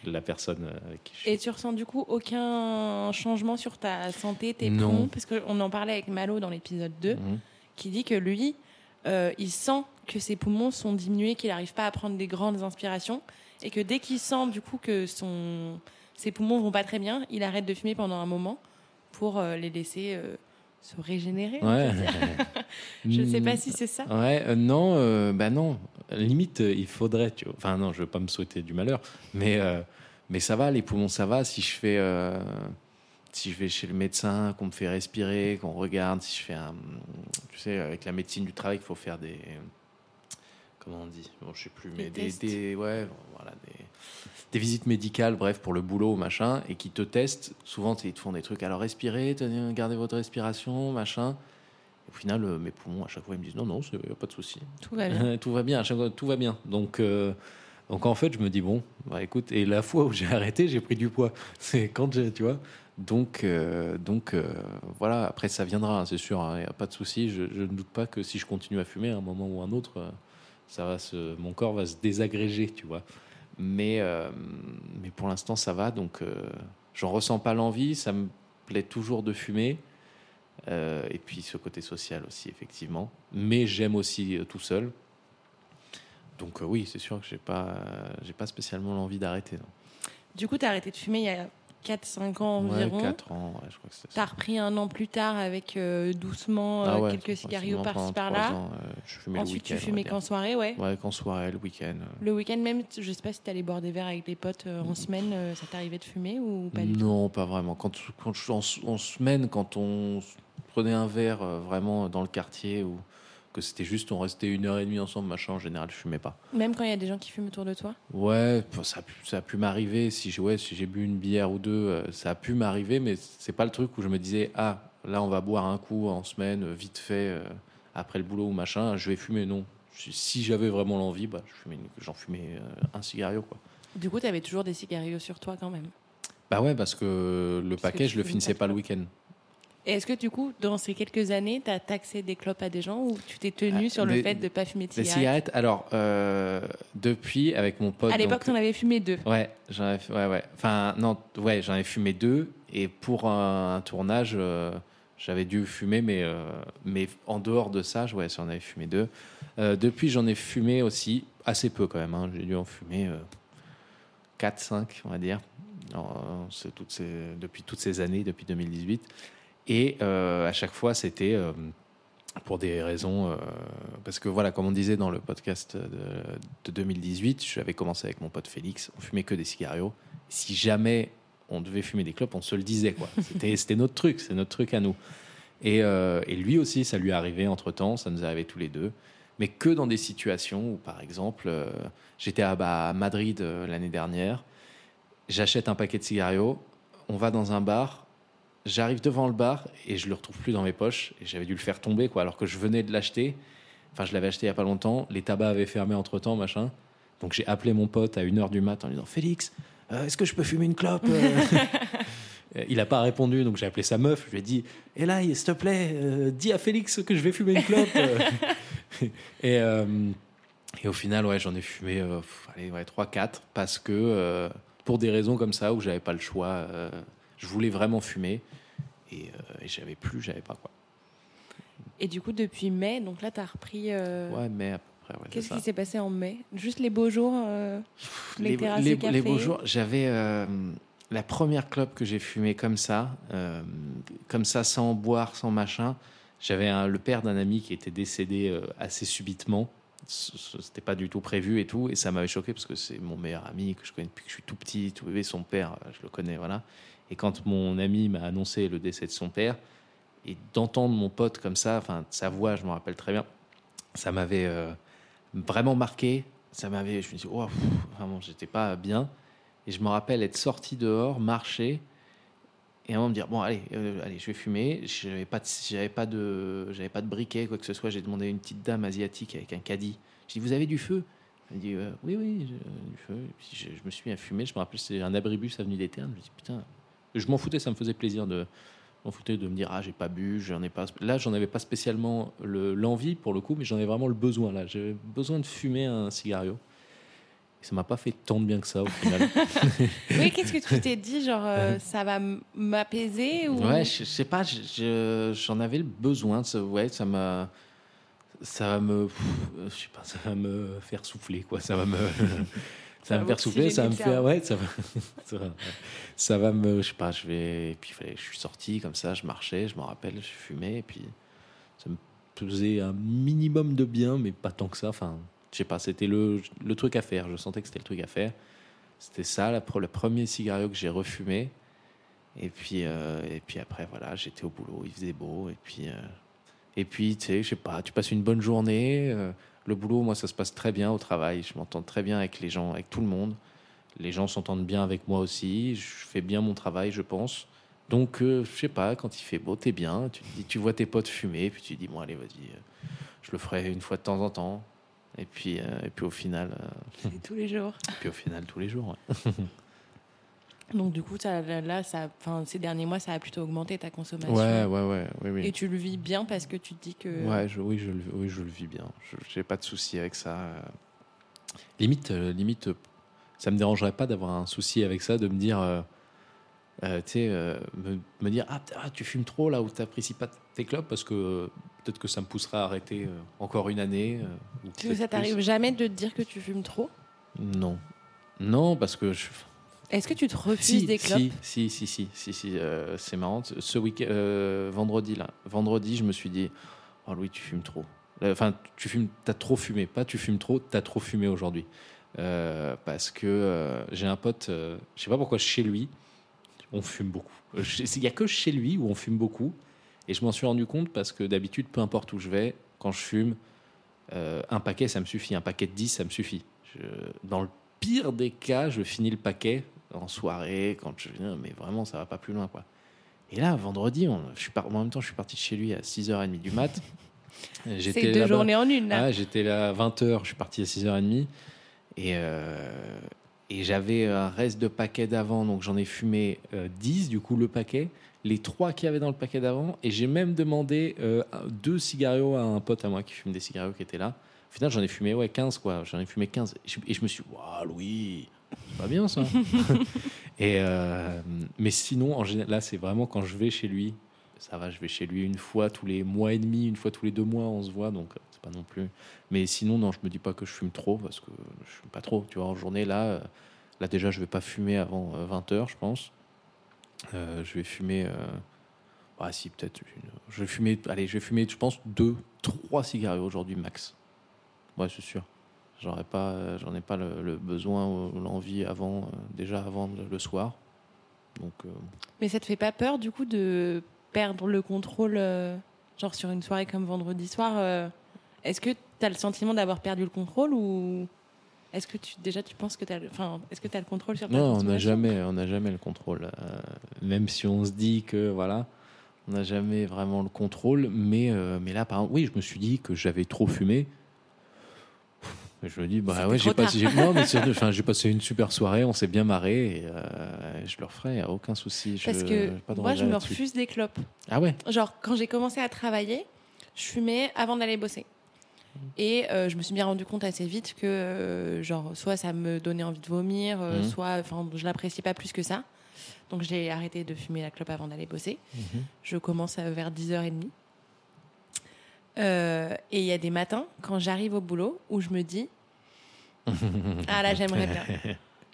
La personne euh, avec qui je suis. Et tu ressens du coup aucun changement sur ta santé, tes Non. poumons? Parce qu'on en parlait avec Malo dans l'épisode 2, Mhm. qui dit que lui, euh, il sent que ses poumons sont diminués, qu'il n'arrive pas à prendre des grandes inspirations, et que dès qu'il sent du coup que son, ses poumons vont pas très bien, il arrête de fumer pendant un moment pour euh, les laisser euh, se régénérer. Ouais. Je ne sais pas si c'est ça. Ouais, euh, non, euh, bah non. Limite, euh, il faudrait, tu vois. Enfin, non, je veux pas me souhaiter du malheur, mais, mais ça va, les poumons, ça va. Si je fais. si je vais chez le médecin, qu'on me fait respirer, qu'on regarde, si je fais un. Tu sais, avec la médecine du travail, il faut faire des. Comment on dit Bon, je sais plus, mais des. ouais, au des, des visites médicales, bref, pour le boulot, machin, et qui te testent. Souvent, ils te font des trucs. Alors, respirez, tenez, gardez votre respiration, machin. Au final, euh, mes poumons, à chaque fois, ils me disent non, non, il n'y a pas de souci. Tout va bien. tout va bien, à chaque fois, tout va bien. Donc, euh, donc, en fait, je me dis bon, bah écoute, et la fois où j'ai arrêté, j'ai pris du poids. C'est quand j'ai, tu vois. Donc, euh, donc euh, voilà, après, ça viendra, hein, c'est sûr, il n'y a pas de souci. Je, je ne doute pas que si je continue à fumer à un moment ou un autre, ça va se, mon corps va se désagréger, tu vois. Mais, euh, mais pour l'instant, ça va. Donc, euh, j'en ressens pas l'envie. Ça me plaît toujours de fumer. Euh, et puis, ce côté social aussi, effectivement. Mais j'aime aussi tout seul. Donc, oui, c'est sûr que j'ai pas, pas spécialement l'envie d'arrêter. Du coup, tu as arrêté de fumer il y a 4-5 ans Ouais, environ. 4 ans, ouais, je crois que c'est Tu ça. as repris un an plus tard avec euh, doucement euh, Ah ouais, quelques cigarios par-ci par-là. euh, Ensuite, tu fumais qu'en soirée, ouais. Ouais, qu'en soirée, le week-end. euh. Le week-end même, je sais pas si tu allais boire des verres avec des potes euh, en semaine, euh, ça t'arrivait de fumer ou pas du tout? Non, pas vraiment. Quand, quand en, en semaine, quand on prenait un verre euh, vraiment dans le quartier ou que c'était juste, on restait une heure et demie ensemble, machin, en général, je fumais pas. Même quand il y a des gens qui fument autour de toi? Ouais, ça, a pu- ça a pu m'arriver. Si j'ai ouais, si bu une bière ou deux, euh, ça a pu m'arriver, mais c'est pas le truc où je me disais, ah, là, on va boire un coup en semaine, vite fait, euh, après le boulot ou machin, je vais fumer. Non. Si- j'avais vraiment l'envie, bah, fumais j'en fumais euh, un cigario, quoi. Du coup, tu avais toujours des cigarios sur toi quand même? Bah ouais, parce que le Parce que paquet, tu je le finissais pas le week-end. Est-ce que du coup, dans ces quelques années, tu as taxé des clopes à des gens ou tu t'es tenu Ah, sur le des- fait de pas fumer de cigarettes cigarettes, alors, euh, depuis, avec mon pote. À l'époque, tu en avais fumé deux. Ouais, j'en avais, ouais, ouais. Enfin, non, ouais, j'en fumé deux. Et pour un, un tournage, euh, j'avais dû fumer, mais, euh, mais en dehors de ça, ouais, j'en avais fumé deux. Depuis, j'en ai fumé aussi, assez peu quand même. hein. J'ai dû en fumer 4, 5, on va dire. Toutes ces, depuis toutes ces années, depuis 2018. Et euh, à chaque fois, c'était euh, pour des raisons. euh, parce que voilà, comme on disait dans le podcast de, de 2018, j'avais commencé avec mon pote Félix, on fumait que des cigarios. Si jamais on devait fumer des clopes, on se le disait. quoi. C'était notre truc, c'est notre truc à nous. Et, lui aussi, ça lui arrivé entre temps, ça nous arrivé tous les deux. Mais que dans des situations où, par exemple, j'étais à, bah, à Madrid l'année dernière, j'achète un paquet de cigarios, on va dans un bar, j'arrive devant le bar et je le retrouve plus dans mes poches et j'avais dû le faire tomber quoi alors que je venais de l'acheter. Enfin je l'avais acheté il y a pas longtemps les tabacs avaient fermé entre temps machin. Donc j'ai appelé mon pote à 1h du mat en lui disant Félix euh, est-ce que je peux fumer une clope Euh, il n'a pas répondu donc j'ai appelé sa meuf je lui ai dit et là s'il te plaît euh, dis à Félix que je vais fumer une clope. Et euh, et au final ouais j'en ai fumé allez ouais 3 4 parce que pour des raisons comme ça où j'avais pas le choix je voulais vraiment fumer et, euh, et j'avais plus, j'avais pas quoi. Et du coup, depuis mai, donc là, tu as repris. euh, Ouais, mais après. ouais, c'est Qu'est-ce ça. qui s'est passé en mai? Juste les beaux jours, euh, les, les, terrasses les- de café. les beaux jours, j'avais euh, la première clope que j'ai fumée comme ça, comme ça, sans boire, sans machin. J'avais le père d'un ami qui était décédé assez subitement. C'était pas du tout prévu et tout, et ça m'avait choqué parce que c'est mon meilleur ami que je connais depuis que je suis tout petit, tout bébé. Son père, je le connais, voilà. Et quand mon ami m'a annoncé le décès de son père, et d'entendre mon pote comme ça, enfin sa voix, je me rappelle très bien, ça m'avait euh, vraiment marqué. Ça m'avait, je me suis dit, oh, vraiment, j'étais pas bien. Et je me rappelle être sorti dehors, marcher, et à un moment me dire, bon, allez, euh, allez, je vais fumer. J'avais pas, j'avais pas de, j'avais pas de briquet, quoi que ce soit. J'ai demandé à une petite dame asiatique avec un caddie. J'ai dit, vous avez du feu? Elle dit, euh, oui, oui, du feu. Je, me suis mis à fumer. Je me rappelle, c'était un abribus avenue des Ternes. Je me dis, putain, je m'en foutais, ça me faisait plaisir de, m'en foutais de me dire, ah, j'ai pas bu, j'en ai pas. Là, j'en avais pas spécialement le- l'envie pour le coup, mais j'en avais vraiment le besoin. Là, j'avais besoin de fumer un cigario. Et ça m'a pas fait tant de bien que ça au final. Oui, qu'est-ce que tu t'es dit Genre, euh, ça va m'apaiser ou... Ouais, je, je sais pas, je- je- j'en avais le besoin. Ça, ouais, ça m'a. Ça va me. pff, Je sais pas, ça va me faire souffler, quoi. Ça va me. Ça va me faire souffler, ça va me faire. Ouais, ça va. Ça va, me. Je sais pas, je vais. Et puis, je suis sorti comme ça, je marchais, je me rappelle, je fumais, et puis. Ça me faisait un minimum de bien, mais pas tant que ça. Enfin, je sais pas, c'était le, le truc à faire. Je sentais que c'était le truc à faire. C'était ça, la, le premier cigario que j'ai refumé. Et puis, euh, et puis après, voilà, j'étais au boulot, il faisait beau. Et puis, euh, et puis tu sais, je sais pas, tu passes une bonne journée. euh, le boulot, moi, ça se passe très bien au travail. Je m'entends très bien avec les gens, avec tout le monde. Les gens s'entendent bien avec moi aussi. Je fais bien mon travail, je pense. Donc, euh, je sais pas, quand il fait beau, t'es bien. Tu, te dis, tu vois tes potes fumer, puis tu te dis, bon, allez, vas-y, euh, je le ferai une fois de temps en temps. Et puis, euh, et puis au final, euh, C'est tous les jours. et puis au final, tous les jours. ouais. Donc du coup, ça, là, ça, ces derniers mois, ça a plutôt augmenté ta consommation. Ouais, ouais, ouais, oui, oui. Et tu le vis bien parce que tu te dis que... Ouais, je, oui, je, le- oui, je le vis bien. Je n'ai pas de souci avec ça. euh. Limite, euh, limite, euh, ça me dérangerait pas d'avoir un souci avec ça, de me dire, euh, euh, tu sais, euh, me, me dire, ah, ah, tu fumes trop là ou tu n'apprécies pas tes clopes parce que peut-être que ça me poussera à arrêter encore une année. ou ça t'arrive jamais de te dire que tu fumes trop? Non. Non, parce que je, Est-ce que tu te refuses si, des clopes si, si, si, si, si, si, euh, c'est marrant. Ce week euh, vendredi là, vendredi, je me suis dit, oh Louis, tu fumes trop. Enfin, tu fumes, t'as trop fumé. Pas tu fumes trop, t'as trop fumé aujourd'hui. Euh, parce que euh, j'ai un pote, je sais pas pourquoi chez lui, on fume beaucoup. Il y a que chez lui où on fume beaucoup. Et je m'en suis rendu compte parce que d'habitude, peu importe où je vais, quand je fume, un paquet, ça me suffit. Un paquet de 10, ça me suffit. Je- dans le pire des cas, je finis le paquet en soirée, quand je mais vraiment, ça va pas plus loin, quoi. Et là, vendredi, on, je suis par- en même temps, je suis parti de chez lui à 6h30 du mat. C'est deux journées en une, là. ah, j'étais là à 20h, je suis parti à 6h30. Et, euh, et j'avais un reste de paquet d'avant, donc j'en ai fumé euh, 10, du coup, le paquet. Les trois qu'il y avait dans le paquet d'avant. Et j'ai même demandé euh, deux cigarios à un pote à moi qui fume des cigarios qui était là. Au final, j'en ai fumé ouais, 15, quoi. J'en ai fumé 15. Et je, et je me suis dit, waouh, Louis, pas bien ça. et, euh, mais sinon, en général, là, c'est vraiment quand je vais chez lui. Ça va, je vais chez lui une fois tous les mois et demi, une fois tous les deux mois, on se voit, donc euh, c'est pas non plus. Mais sinon, non, je me dis pas que je fume trop parce que je fume pas trop. Tu vois, en journée, là, euh, là déjà, je vais pas fumer avant 20h, je pense. Euh, je vais fumer. euh, ah, si, peut-être. une- Je vais fumer, allez, je vais fumer, je pense, deux, trois cigarettes aujourd'hui, max. Ouais, c'est sûr. J'aurais pas, euh, j'en ai pas le, le besoin ou l'envie avant, euh, déjà avant le, soir. Donc, euh, Mais ça te fait pas peur, du coup, de perdre le contrôle, genre sur une soirée comme vendredi soir Est-ce que tu as le sentiment d'avoir perdu le contrôle ou est-ce que tu, déjà tu penses que tu as, le- enfin, est-ce que tu as le contrôle sur ta Non, on n'a jamais, on n'a jamais le contrôle. Euh, même si on se dit que voilà, on n'a jamais vraiment le contrôle. Mais, euh, mais là, par exemple, oui, je me suis dit que j'avais trop fumé. Je me dis, bah ouais, j'ai passé, mais j'ai passé une super soirée, on s'est bien marré et euh, je le referai, aucun souci. Je- Parce que pas de moi, je me refuse des clopes. Ah ouais? Genre, quand j'ai commencé à travailler, je fumais avant d'aller bosser. Et euh, je me suis bien rendu compte assez vite que, euh, genre, soit ça me donnait envie de vomir, Mhm. soit, enfin, je l'appréciais pas plus que ça. Donc, j'ai arrêté de fumer la clope avant d'aller bosser. Mhm. Je commence vers 10h30. Euh, et il y a des matins, quand j'arrive au boulot, où je me dis Ah là, j'aimerais bien.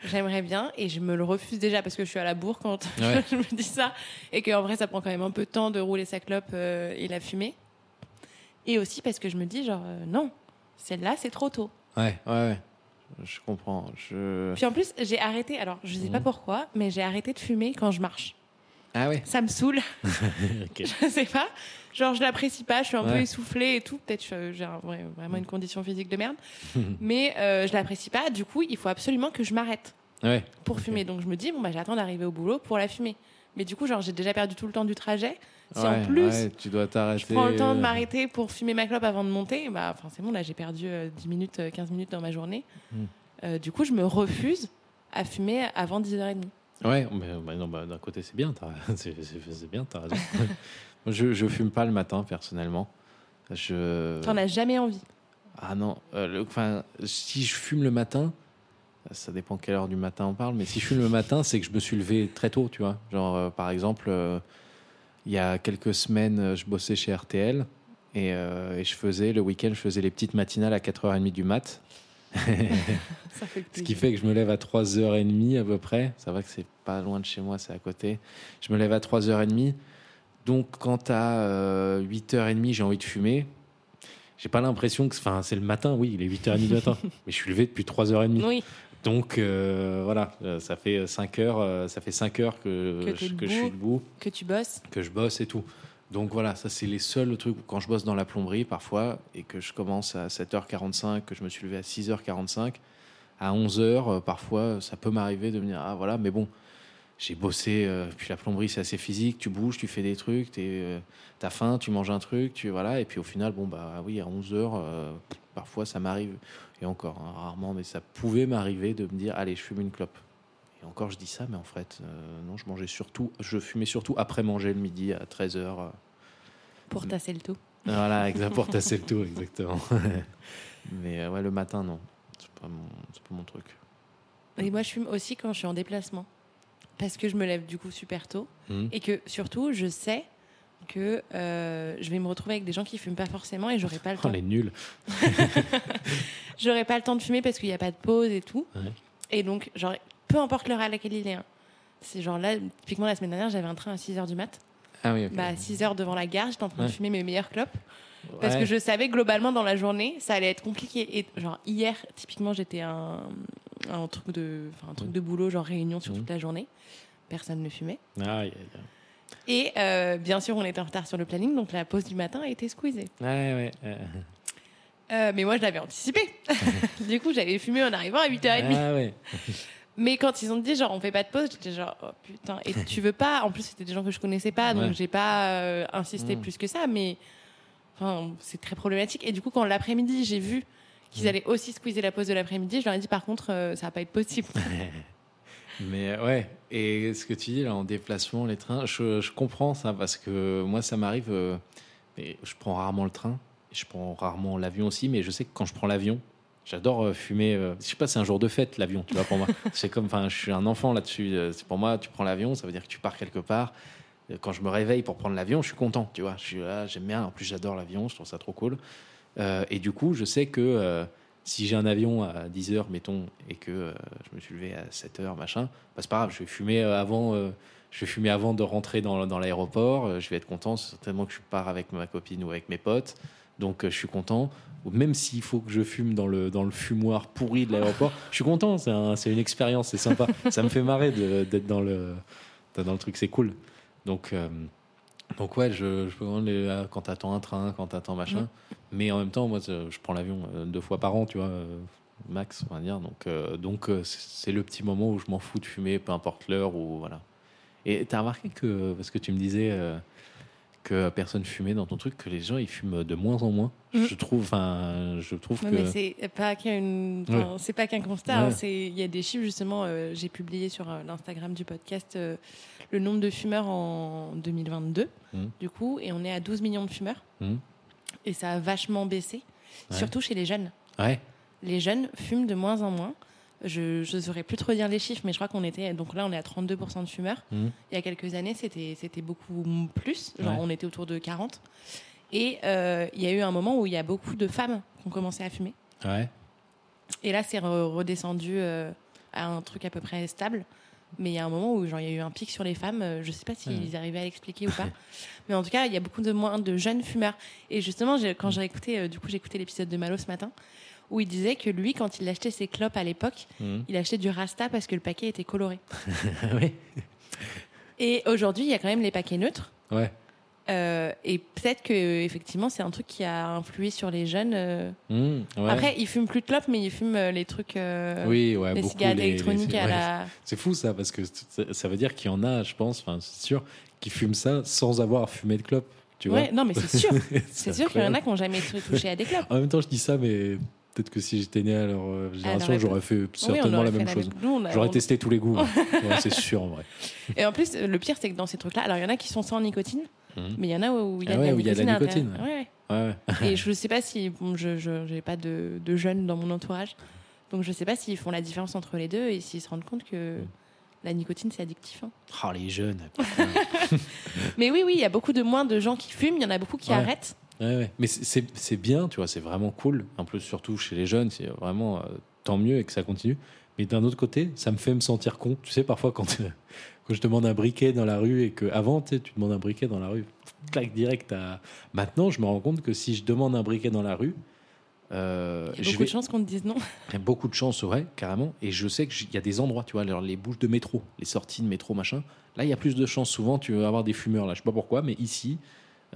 J'aimerais bien. Et je me le refuse déjà parce que je suis à la bourre quand Ouais. je me dis ça. Et qu'en vrai, ça prend quand même un peu de temps de rouler sa clope euh, et la fumer. Et aussi parce que je me dis, genre, euh, non, celle-là, c'est trop tôt. Ouais, ouais, ouais. Je comprends. Je... Puis en plus, j'ai arrêté, alors je sais pas Mhm. pourquoi, mais j'ai arrêté de fumer quand je marche. Ah ouais. Ça me saoule, Ok. je sais pas. Genre, je l'apprécie pas, je suis un peu essoufflée et tout. Peut-être que j'ai un- ouais, vraiment une condition physique de merde. mais euh, je l'apprécie pas. Du coup, il faut absolument que je m'arrête Ouais. pour fumer. Donc je me dis, bon, bah, j'attends d'arriver au boulot pour la fumer. Mais du coup, genre, j'ai déjà perdu tout le temps du trajet. Si en plus, ouais, tu dois t'arrêter. je prends le temps de euh, m'arrêter pour fumer ma clope avant de monter, bah, enfin, c'est bon, là, j'ai perdu euh, 10 minutes, euh, 15 minutes dans ma journée. Hmm. Euh, du coup, je me refuse à fumer avant 10h30. Ouais, mais bah non, bah, d'un côté c'est bien, t'as c'est, c'est- c'est bien, t'as raison. Je, je fume pas le matin personnellement. Je. T'en as jamais envie. Ah non, euh, le- enfin, si je fume le matin, ça dépend quelle heure du matin on parle, mais si je fume le matin, c'est que je me suis levé très tôt, tu vois. Genre, euh, par exemple, euh, il y a quelques semaines, je bossais chez RTL et, et je faisais, le week-end, je faisais les petites matinales à 4h30 du mat. Ce qui fait que je me lève à 3h30 à peu près. Ça va que c'est pas loin de chez moi, c'est à côté. Je me lève à 3h30. Donc, quand à 8h30, j'ai envie de fumer, j'ai pas l'impression que. Enfin, c'est le matin, oui, il est 8h30 du matin. mais je suis levé depuis 3h30. Oui, Donc, euh, voilà, euh, ça fait 5 heures, euh, ça fait 5 heures que, Que je, que je suis debout. que tu bosses. que je bosse et tout. Donc voilà, ça c'est les seuls trucs où quand je bosse dans la plomberie parfois et que je commence à 7h45, que je me suis levé à 6h45, à 11h euh, parfois ça peut m'arriver de me dire ah voilà, mais bon, j'ai bossé, euh, puis la plomberie c'est assez physique, tu bouges, tu fais des trucs, t'es, euh, t'as faim, tu manges un truc, tu voilà, et puis au final, bon bah oui, à 11h, parfois ça m'arrive, et encore, hein, rarement, mais ça pouvait m'arriver de me dire allez, je fume une clope. Et encore, je dis ça, mais en fait, euh, non, je mangeais surtout, je fumais surtout après manger le midi à 13h. Pour tasser le tout. Voilà, pour tasser le tout, exactement. mais euh, ouais, le matin, non. C'est pas mon, pas mon truc. Et moi, je fume aussi quand je suis en déplacement. Parce que je me lève du coup super tôt. Hmm. Et que surtout, je sais que euh, je vais me retrouver avec des gens qui fument pas forcément et j'aurai pas le Oh, temps. les nuls. J'aurai pas le temps de fumer parce qu'il n'y a pas de pause et tout. Ouais. Et donc, genre, peu importe l'heure à laquelle il est. hein. C'est genre là, typiquement la semaine dernière, j'avais un train à 6h du mat. Ah oui, ok. Bah, à 6h devant la gare, j'étais en train Ouais. de fumer mes meilleures clopes. Parce que je savais globalement dans la journée, ça allait être compliqué. Et genre hier, typiquement, j'étais un, un truc de, un truc de boulot, genre réunion sur Mhm. toute la journée. Personne ne fumait. Aïe. Et euh, bien sûr, on était en retard sur le planning, donc la pause du matin a été squeezée. Ouais, ouais. euh, mais moi, je l'avais anticipé. du coup, j'avais fumé en arrivant à 8h30. Ah ouais. Mais quand ils ont dit genre on fait pas de pause, j'étais genre oh putain. Et tu veux pas? En plus c'était des gens que je connaissais pas, donc Ouais. j'ai pas euh, insisté Mm. plus que ça. Mais enfin c'est très problématique. Et du coup quand l'après-midi j'ai vu qu'ils Mm. allaient aussi squeezer la pause de l'après-midi, je leur ai dit par contre euh, ça va pas être possible. Mais euh, ouais, et ce que tu dis là en déplacement, les trains, je, je comprends ça parce que moi ça m'arrive, euh, mais je prends rarement le train, je prends rarement l'avion aussi, mais je sais que quand je prends l'avion, j'adore euh, fumer. euh, je sais pas, c'est un jour de fête l'avion, tu vois pour moi. c'est comme, enfin, je suis un enfant là-dessus. C'est pour moi, tu prends l'avion, ça veut dire que tu pars quelque part. Quand je me réveille pour prendre l'avion, je suis content, tu vois. Je suis là, j'aime bien. En plus, j'adore l'avion, je trouve ça trop cool. Euh, et du coup, je sais que euh, si j'ai un avion à 10h, mettons, et que euh, je me suis levé à 7h, machin, bah, c'est pas grave, je vais fumer avant, je vais fumer avant de rentrer dans, l'aéroport, je vais être content, certainement que je pars avec ma copine ou avec mes potes, donc je suis content. Même s'il faut que je fume dans le, fumoir pourri de l'aéroport, je suis content, c'est un- c'est une expérience, c'est sympa. Ça me fait marrer d'être dans le, dans le truc, c'est cool. Donc, donc ouais, je, je peux les- ah, quand t'attends un train, quand t'attends machin. Mais en même temps, moi, je prends l'avion euh, deux fois par an, tu vois, euh, max, on va dire. Donc, euh, donc euh, c'est c'est le petit moment où je m'en fous de fumer, peu importe l'heure ou voilà. Et t'as remarqué que, parce que tu me disais euh, que personne fumait dans ton truc, que les gens ils fument de moins en moins. Mhm. Je trouve, enfin, je trouve Ouais, que. mais c'est pas c'est qu'un constat. hein, c'est il y a des chiffres justement. euh, j'ai publié sur euh, l'Instagram du podcast euh, le nombre de fumeurs en 2022 Mhm. du coup, et on est à 12 millions de fumeurs. Mhm. Et ça a vachement baissé, surtout chez les jeunes. Les jeunes fument de moins en moins. Je ne saurais plus trop dire les chiffres, mais je crois qu'on était. Donc là, on est à 32% de fumeurs. Mhm. Il y a quelques années, c'était beaucoup plus. Genre, Ouais. on était autour de 40. Et euh, il y a eu un moment où il y a beaucoup de femmes qui ont commencé à fumer. Ouais. Et là, c'est re- redescendu euh, à un truc à peu près stable. Mais il y a un moment où genre, il y a eu un pic sur les femmes. euh, Je sais pas s'ils Ouais. arrivaient à l'expliquer ou pas. Mais en tout cas, il y a beaucoup de moins de jeunes fumeurs. Et justement, quand j'ai écouté, euh, du coup, j'ai écouté l'épisode de Malo ce matin, où il disait que lui, quand il achetait ses clopes à l'époque, Mhm. il achetait du Rasta parce que le paquet était coloré. oui. Et aujourd'hui, il y a quand même les paquets neutres. Ouais. Euh, et peut-être que effectivement, c'est un truc qui a influé sur les jeunes. euh. Ouais. Après, ils fument plus de clopes, mais ils fument euh, les trucs, oui, ouais, les cigarettes les- électroniques les- à ouais. la. C'est fou ça, parce que ça, veut dire qu'il y en a, je pense, enfin, c'est sûr, qui fument ça sans avoir fumé de clope. Tu vois Ouais, non, mais c'est sûr. C'est sûr qu'il y en a qui n'ont jamais touché à des clopes. En même temps, je dis ça, mais peut-être que si j'étais né à leur euh, génération, j'aurais fait certainement la fait même chose. Nous, on a- J'aurais on- testé tous les goûts. hein. Ouais, c'est sûr en vrai. Et en plus, le pire, c'est que dans ces trucs-là, alors il y en a qui sont sans nicotine, Mhm. mais il y en a où il y a, Ah de, ouais, la où il y a de la nicotine. Ouais. Et je ne sais pas si. Bon, je n'ai pas de, de jeunes dans mon entourage, donc je ne sais pas s'ils font la différence entre les deux et s'ils se rendent compte que Mm. la nicotine, c'est addictif. hein. Oh, les jeunes. Mais oui, oui, il y a beaucoup de moins de gens qui fument, il y en a beaucoup qui arrêtent. Ouais, ouais. Mais c'est- bien, tu vois, c'est vraiment cool. Un peu surtout chez les jeunes, c'est vraiment euh, tant mieux et que ça continue. Mais d'un autre côté, ça me fait me sentir con. Tu sais, parfois quand, quand je demande un briquet dans la rue et que avant, tu sais, tu demandes un briquet dans la rue, clac direct à. Maintenant, je me rends compte que si je demande un briquet dans la rue, euh, Il y a je beaucoup vais- de chances qu'on te dise non. il y a beaucoup de chance, ouais, carrément. Et je sais qu'il y a des endroits, tu vois, alors les bouches de métro, les sorties de métro, machin. Là, il y a plus de chances. Souvent, tu vas avoir des fumeurs. Là, je sais pas pourquoi, mais ici,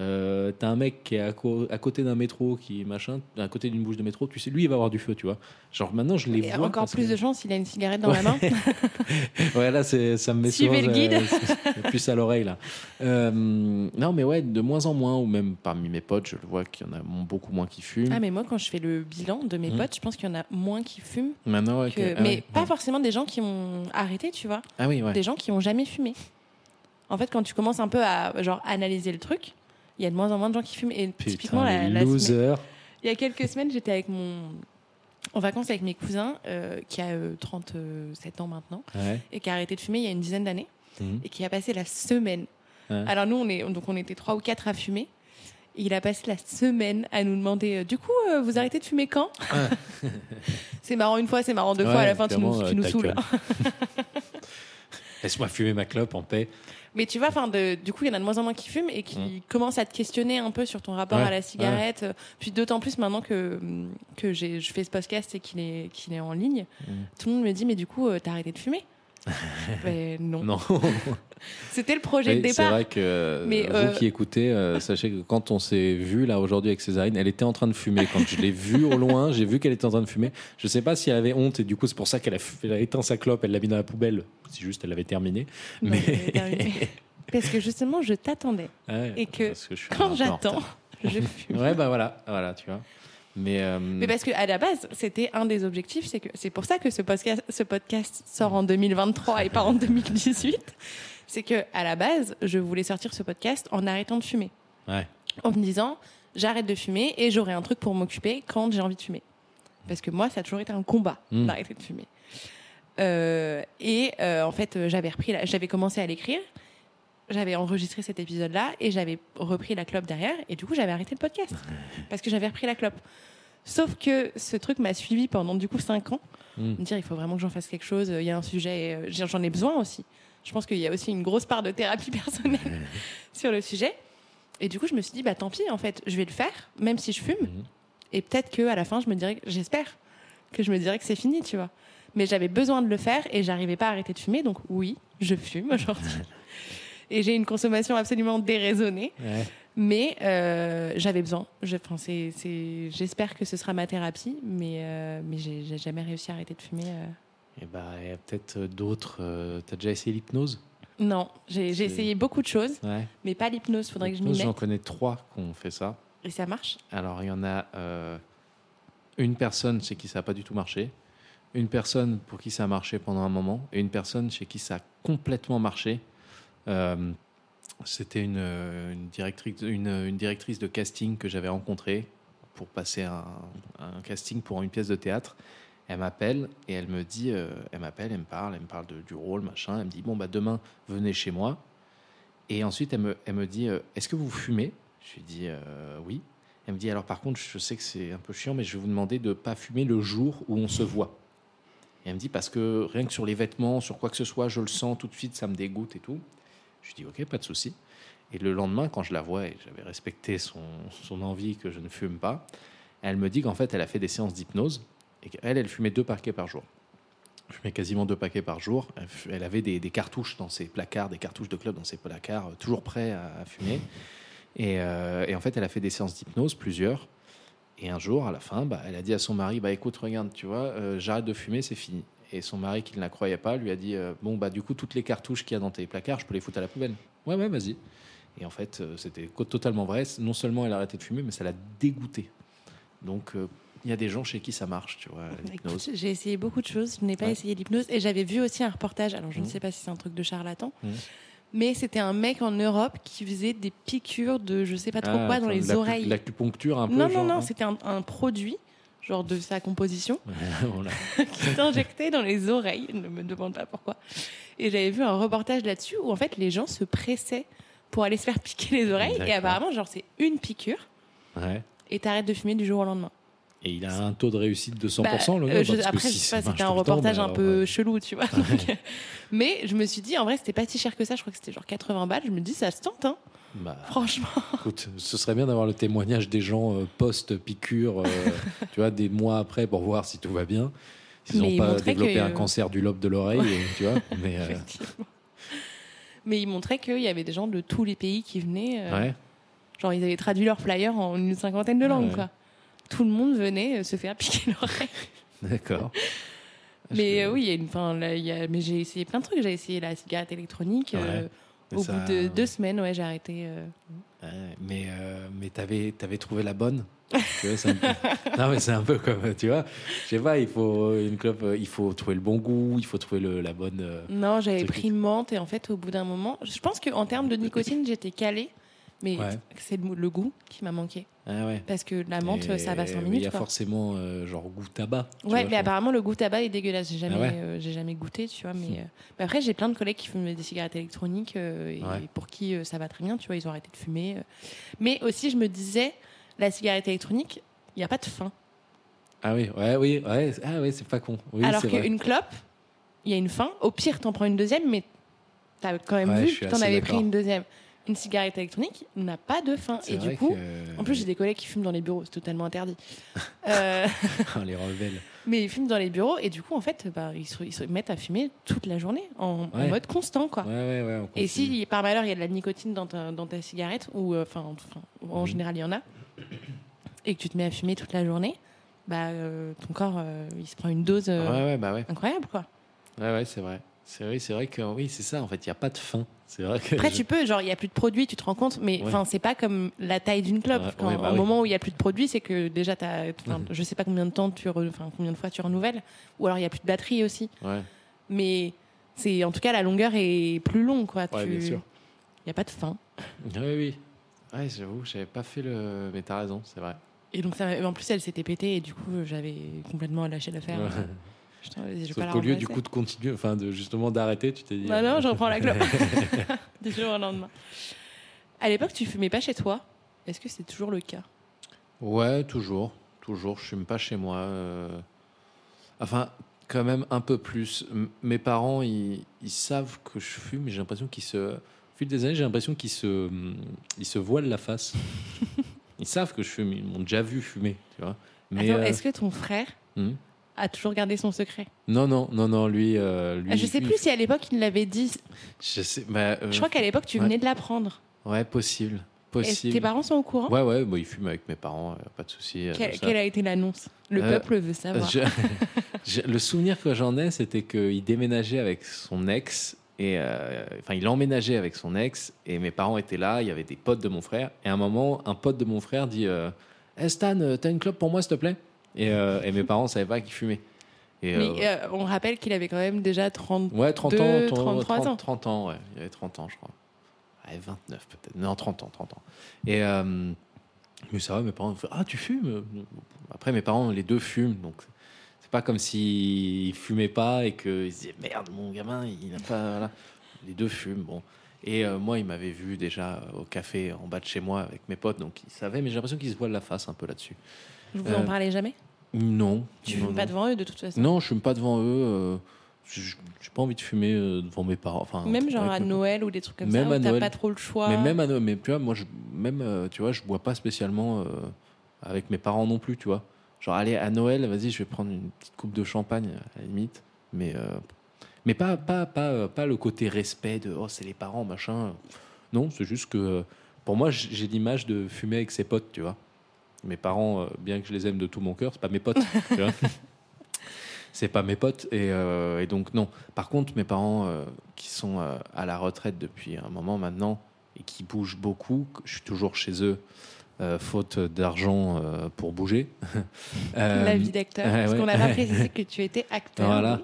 euh, t'as un mec qui est à, côté d'un métro, qui machin, à côté d'une bouche de métro. Tu sais, lui, il va avoir du feu, tu vois. Genre maintenant, je les Et vois. encore plus que- de chances, il a une cigarette dans la main. Ouais, là, c'est, ça me met Suivez souvent, le guide. euh, c'est plus à l'oreille, là. Euh, non, mais ouais, de moins en moins, ou même parmi mes potes, je le vois qu'il y en a beaucoup moins qui fument. Ah, mais moi, quand je fais le bilan de mes Mhm. potes, je pense qu'il y en a moins qui fument. Maintenant, ouais, que- que- ah mais ouais, pas ouais. forcément des gens qui ont arrêté, tu vois. Ah oui, ouais. Des gens qui ont jamais fumé. En fait, quand tu commences un peu à genre analyser le truc, il y a de moins en moins de gens qui fument. Et typiquement, la, la semaine- il y a quelques semaines, j'étais avec mon en vacances avec mes cousins euh, qui a euh, 37 ans maintenant Ouais. et qui a arrêté de fumer il y a une dizaine d'années Mhm. et qui a passé la semaine. Ouais. Alors nous, on est donc on était trois ou quatre à fumer. Et il a passé la semaine à nous demander euh, du coup euh, vous arrêtez de fumer quand C'est marrant une fois, c'est marrant deux fois. À la fin, tu nous, tu nous saoules. Laisse-moi fumer ma clope en paix. Mais tu vois, enfin, du coup, il y en a de moins en moins qui fument et qui Mm. commencent à te questionner un peu sur ton rapport Ouais, à la cigarette. Puis d'autant plus maintenant que, que je fais ce podcast et qu'il est, qu'il est en ligne, Mm. tout le monde me dit Mais du coup, euh, t'as arrêté de fumer? Ben, non. Non. C'était le projet de Oui, C'est départ. vrai que euh, Mais, vous euh, qui écoutez, euh, sachez que quand on s'est vu là aujourd'hui avec Césarine, elle était en train de fumer. Quand je l'ai vue au loin, j'ai vu qu'elle était en train de fumer. Je sais pas si elle avait honte et du coup c'est pour ça qu'elle a, f- elle a éteint sa clope, elle l'a mis dans la poubelle. Si juste elle l'avait terminée. Mais-. Parce que justement, je t'attendais. Ouais, Et que je Quand j'attends, je fume. Ouais bah voilà, voilà tu vois. Mais, euh, Mais parce qu'à la base, c'était un des objectifs. C'est que c'est pour ça que ce podcast, ce podcast sort en 2023 et pas en 2018. C'est que à la base, je voulais sortir ce podcast en arrêtant de fumer, ouais. en me disant j'arrête de fumer et j'aurai un truc pour m'occuper quand j'ai envie de fumer. Parce que moi, ça a toujours été un combat Mm. d'arrêter de fumer. Euh, et euh, en fait, j'avais repris, j'avais commencé à l'écrire. J'avais enregistré cet épisode-là et j'avais repris la clope derrière et du coup j'avais arrêté le podcast parce que j'avais repris la clope. Sauf que ce truc m'a suivi pendant du coup cinq ans. Mm. Me dire il faut vraiment que j'en fasse quelque chose. Il y a un sujet, euh, j'en ai besoin aussi. Je pense qu'il y a aussi une grosse part de thérapie personnelle sur le sujet. Et du coup je me suis dit bah tant pis en fait je vais le faire même si je fume. Mhm. Et peut-être que à la fin je me dirais j'espère que je me dirais que c'est fini tu vois. Mais j'avais besoin de le faire et j'arrivais pas à arrêter de fumer donc oui je fume aujourd'hui. Et j'ai une consommation absolument déraisonnée. Ouais. Mais euh, j'avais besoin. Je, enfin, c'est- c'est- J'espère que ce sera ma thérapie, mais, euh, mais j'ai j'ai jamais réussi à arrêter de fumer. euh. Et bah il y a peut-être euh, d'autres. T'as déjà essayé l'hypnose? Non, j'ai essayé beaucoup de choses, Ouais. mais pas l'hypnose. Faudrait que je m'y L'hypnose, J'en mette. connais trois qui ont fait ça. Et ça marche? Alors, il y en a une personne chez qui ça n'a pas du tout marché, une personne pour qui ça a marché pendant un moment, et une personne chez qui ça a complètement marché. Euh, C'était une, euh, directrice, une, directrice de casting que j'avais rencontrée pour passer un, casting pour une pièce de théâtre. Elle m'appelle et elle me dit, euh, elle m'appelle, elle me parle, elle me parle du rôle, machin. Elle me dit bon bah demain venez chez moi. Et ensuite elle me, elle me dit est-ce que vous fumez? Je lui dis euh, oui. Elle me dit alors par contre, je sais que c'est un peu chiant, mais je vais vous demander de pas fumer le jour où on se voit. Et elle me dit parce que rien que sur les vêtements, sur quoi que ce soit, je le sens tout de suite, ça me dégoûte et tout. Je dis ok, pas de souci. Et le lendemain, quand je la vois et j'avais respecté son, son envie que je ne fume pas, elle me dit qu'en fait, elle a fait des séances d'hypnose et qu'elle, elle fumait deux paquets par jour. Elle fumait quasiment deux paquets par jour. Elle, avait des, cartouches dans ses placards, des cartouches de club dans ses placards, euh, toujours prêts à, fumer. Et, euh, et en fait, elle a fait des séances d'hypnose, plusieurs. Et un jour, à la fin, bah, elle a dit à son mari Bah écoute, regarde, tu vois, euh, j'arrête de fumer, c'est fini. Et son mari, qui ne la croyait pas, lui a dit euh, Bon, bah du coup, toutes les cartouches qu'il y a dans tes placards, je peux les foutre à la poubelle. Ouais, ouais, vas-y. Et en fait, euh, c'était totalement vrai. Non seulement elle a arrêté de fumer, mais ça l'a dégoûté. Donc, euh, il y a des gens chez qui ça marche, tu vois, l'hypnose. Écoute, J'ai essayé beaucoup de choses. Je n'ai pas Ouais. essayé l'hypnose. Et j'avais vu aussi un reportage. Alors, je ne Mhm. sais pas si c'est un truc de charlatan. Mhm. Mais c'était un mec en Europe qui faisait des piqûres de je sais pas trop Ah, quoi dans les oreilles. L'acupuncture un peu. non, non, genre, non, hein. c'était un, un produit, genre de sa composition, qui s'injectait dans les oreilles. Ne me demande pas pourquoi. Et j'avais vu un reportage là-dessus où en fait les gens se pressaient pour aller se faire piquer les oreilles. Et apparemment, genre, c'est une piqûre Ouais. et t'arrêtes de fumer du jour au lendemain. Et il a un taux de réussite de 100%, Bah, le euh, gars. je- après, si je sais ça pas, marche c'était un temps, reportage un peu euh, chelou, tu vois. donc, euh, mais je me suis dit, en vrai, c'était pas si cher que ça. Je crois que c'était genre 80 balles. Je me dis, ça se tente, hein, bah, franchement. écoute, ce serait bien d'avoir le témoignage des gens euh, post-piqûre, euh, tu vois, des mois après pour voir si tout va bien. S'ils n'ont pas développé que- un cancer du lobe de l'oreille, tu vois. Mais euh. Mais il montrait qu'il y avait des gens de tous les pays qui venaient. ouais, Genre, ils avaient traduit leur flyer en une cinquantaine de langues, ouais. quoi. Tout le monde venait euh, se faire piquer l'oreille. d'accord. Mais euh, oui, il y a une, enfin, là, il y a, mais j'ai essayé plein de trucs. J'ai essayé la cigarette électronique. euh, Ouais. Au ça- bout de deux semaines, ouais, j'ai arrêté. Ouais, mais mais t'avais avais trouvé la bonne. Tu vois, c'est un peu- non mais c'est un peu comme tu vois. Je sais pas, il faut une clope, il faut trouver le bon goût, il faut trouver le, la bonne. Non, j'avais pris menthe et en fait, au bout d'un moment, je pense qu'en termes de nicotine, j'étais calée. Mais Ouais. c'est le, le goût qui m'a manqué. Ah ouais. Parce que la menthe, Et- ça va 5 mais Il minutes. y a quoi. forcément euh, genre goût tabac. Ouais, vois, mais apparemment le goût tabac est dégueulasse. J'ai jamais, Ah ouais euh, j'ai jamais goûté, tu vois. Mais, euh, mais après, j'ai plein de collègues qui fument des cigarettes électroniques euh, et Ouais. pour qui ça va très bien, tu vois. Ils ont arrêté de fumer. Mais aussi, je me disais, la cigarette électronique, il n'y a pas de fin. Ah oui, ouais, oui, ouais, ah ouais, c'est pas con. Oui, Alors qu'une clope, il y a une fin. Au pire, t'en prends une deuxième, mais t'as quand même vu que t'en avais pris une deuxième. Une cigarette électronique n'a pas de fin. Et du coup, que- en plus, j'ai des collègues qui fument dans les bureaux, c'est totalement interdit. Euh, Ah, les rebelles. mais ils fument dans les bureaux et du coup, en fait, bah, ils, se, ils se mettent à fumer toute la journée en, mode constant, quoi. Ouais, ouais, Et si par malheur il y a de la nicotine dans ta, dans ta cigarette, ou euh, enfin, en Mhm. général il y en a, et que tu te mets à fumer toute la journée, bah euh, ton corps euh, il se prend une dose bah incroyable, quoi. Ouais, ouais, c'est vrai. C'est vrai, c'est vrai que oui, c'est ça. En fait, il y a pas de fin. C'est vrai que. Après, je- tu peux, genre, il n'y a plus de produits, tu te rends compte, mais Ouais. enfin, c'est pas comme la taille d'une clope. Ouais, Quand, ouais, bah oui. moment où il n'y a plus de produits, c'est que déjà, as, Mhm. je sais pas combien de temps tu, enfin, combien de fois tu renouvelles, ou alors il n'y a plus de batterie aussi. Ouais, Mais c'est, en tout cas, la longueur est plus longue, quoi. ouais, tu... bien sûr. Il n'y a pas de fin. Oui, oui. Ouais, j'avoue, j'avais pas fait le. Mais t'as raison, c'est vrai. Et donc, ça, en plus, elle s'était pétée, et du coup, j'avais complètement lâché l'affaire. Je Sauf qu'au lieu du coup de continuer, enfin de justement d'arrêter, tu t'es dit. Non, euh, non, je reprends la clope. du jour au lendemain. À l'époque, tu fumais pas chez toi? Est-ce que c'est toujours le cas? Ouais, toujours, toujours. Je fume pas chez moi. euh. Enfin, quand même un peu plus. M- mes parents, ils, ils savent que je fume, mais j'ai l'impression qu'ils se. Au fil des années, j'ai l'impression qu'ils se, ils se voilent la face. ils savent que je fume. Ils m'ont déjà vu fumer, tu vois. Mais Attends, euh, est-ce que ton frère hmm? A toujours gardé son secret non, non, non, non, lui, euh, lui. Je sais lui, plus si à l'époque il l'avait dit. Je sais. bah, euh, Je crois qu'à l'époque tu ouais. venais de l'apprendre. Ouais, possible, Et possible. tes parents sont au courant? Ouais, ouais, bah, ils fument avec mes parents, euh, pas de souci. Quelle, a été l'annonce? Le Euh, peuple veut savoir. Je- je- le souvenir que j'en ai, c'était qu'il déménageait avec son ex. Et enfin, il emménageait avec son ex et mes parents étaient là. Il y avait des potes de mon frère. Et à un moment, un pote de mon frère dit euh, Eh, Stan, t'as une clope pour moi, s'il te plaît? Et, euh, et mes parents savaient pas qu'il fumait. Et, Mais euh, euh, on rappelle qu'il avait quand même déjà 30. ouais, 30 deux, ans, 33 30, ans. 30 ans, ouais. Il avait 30 ans, je crois. Ouais, 29 peut-être. Non, 30 ans, 30 ans. Et euh, mais ça va, mes parents font Ah, tu fumes? Après, mes parents, les deux fument, donc c'est pas comme s'ils fumaient pas et qu'ils se disaient Merde, mon gamin, il n'a pas. Voilà. Les deux fument, bon. Et euh, moi, il m'avait vu déjà au café en bas de chez moi avec mes potes, donc il savait, mais j'ai l'impression qu'il se voile la face un peu là-dessus. Vous en Euh, parlez jamais? Non. Tu non, fumes pas devant eux de toute façon? Non, je fume pas devant eux. euh, je- J'ai pas envie de fumer euh, devant mes parents. Enfin, Même genre à Noël ou des trucs comme Même ça, à où t'as pas trop le choix. Mais même à Noël, mais tu vois, moi, je, même, tu vois, je bois pas spécialement euh, avec mes parents non plus, tu vois. Genre, allez, à Noël, vas-y, je vais prendre une petite coupe de champagne, à la limite. Mais, euh, mais pas, pas, pas, pas le côté respect de, oh, c'est les parents, machin. Non, c'est juste que, pour moi, j'ai l'image de fumer avec ses potes, tu vois. Mes parents, euh, bien que je les aime de tout mon cœur, c'est pas mes potes. C'est pas mes potes. Et, euh, et donc, non. Par contre, mes parents euh, qui sont euh, à la retraite depuis un moment maintenant et qui bougent beaucoup, je suis toujours chez eux, faute d'argent pour bouger. La vie d'acteur. parce ouais. qu'on n'a pas précisé que tu étais acteur. Voilà.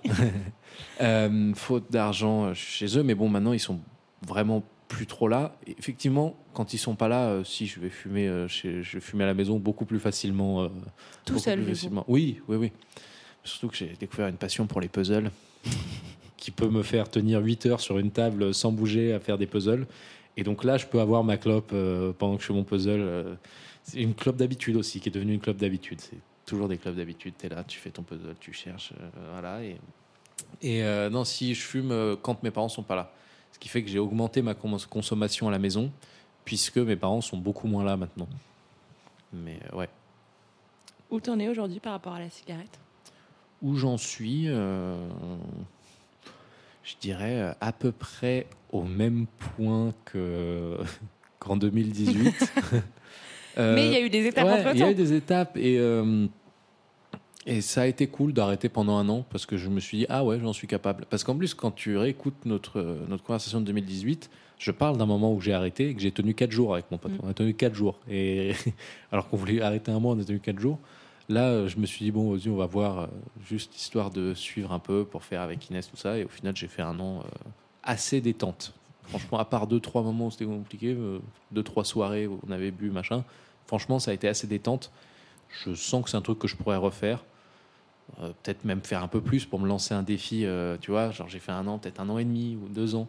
faute d'argent chez eux, mais bon, maintenant ils sont vraiment plus trop là. Et effectivement, quand ils sont pas là, euh, si je vais fumer, euh, chez, je vais fumer à la maison beaucoup plus facilement. euh, Tout seul, facilement. Oui, oui, oui. Surtout que j'ai découvert une passion pour les puzzles qui peut me faire tenir 8 heures sur une table sans bouger à faire des puzzles. Et donc là, je peux avoir ma clope euh, pendant que je fais mon puzzle. c'est une clope d'habitude aussi, qui est devenue une clope d'habitude. C'est toujours des clopes d'habitude. Tu es là, tu fais ton puzzle, tu cherches. voilà. Et, et non, si je fume quand mes parents sont pas là. Ce qui fait que j'ai augmenté ma cons- consommation à la maison, puisque mes parents sont beaucoup moins là maintenant. Mais euh, ouais. Où t'en es aujourd'hui par rapport à la cigarette? Où j'en suis, euh, je dirais euh, à peu près au même point que qu'en 2018. Euh, Mais il y a eu des étapes ouais, entre Il y a temps. eu des étapes et, et ça a été cool d'arrêter pendant un an parce que je me suis dit, ah ouais, j'en suis capable. Parce qu'en plus, quand tu réécoutes notre, notre conversation de 2018, je parle d'un moment où j'ai arrêté et que j'ai tenu 4 jours avec mon pote. Mm. On a tenu 4 jours. Et alors qu'on voulait arrêter un mois, on a tenu 4 jours. Là, euh, je me suis dit, bon, vas-y, on va voir, euh, juste histoire de suivre un peu pour faire avec Inès, tout ça. Et au final, j'ai fait un an euh, assez détente. Franchement, à part deux, trois moments où c'était compliqué, euh, deux, trois soirées où on avait bu, machin, franchement, ça a été assez détente. Je sens que c'est un truc que je pourrais refaire. Euh, peut-être même faire un peu plus pour me lancer un défi, euh, tu vois. Genre, j'ai fait un an, peut-être un an et demi ou deux ans.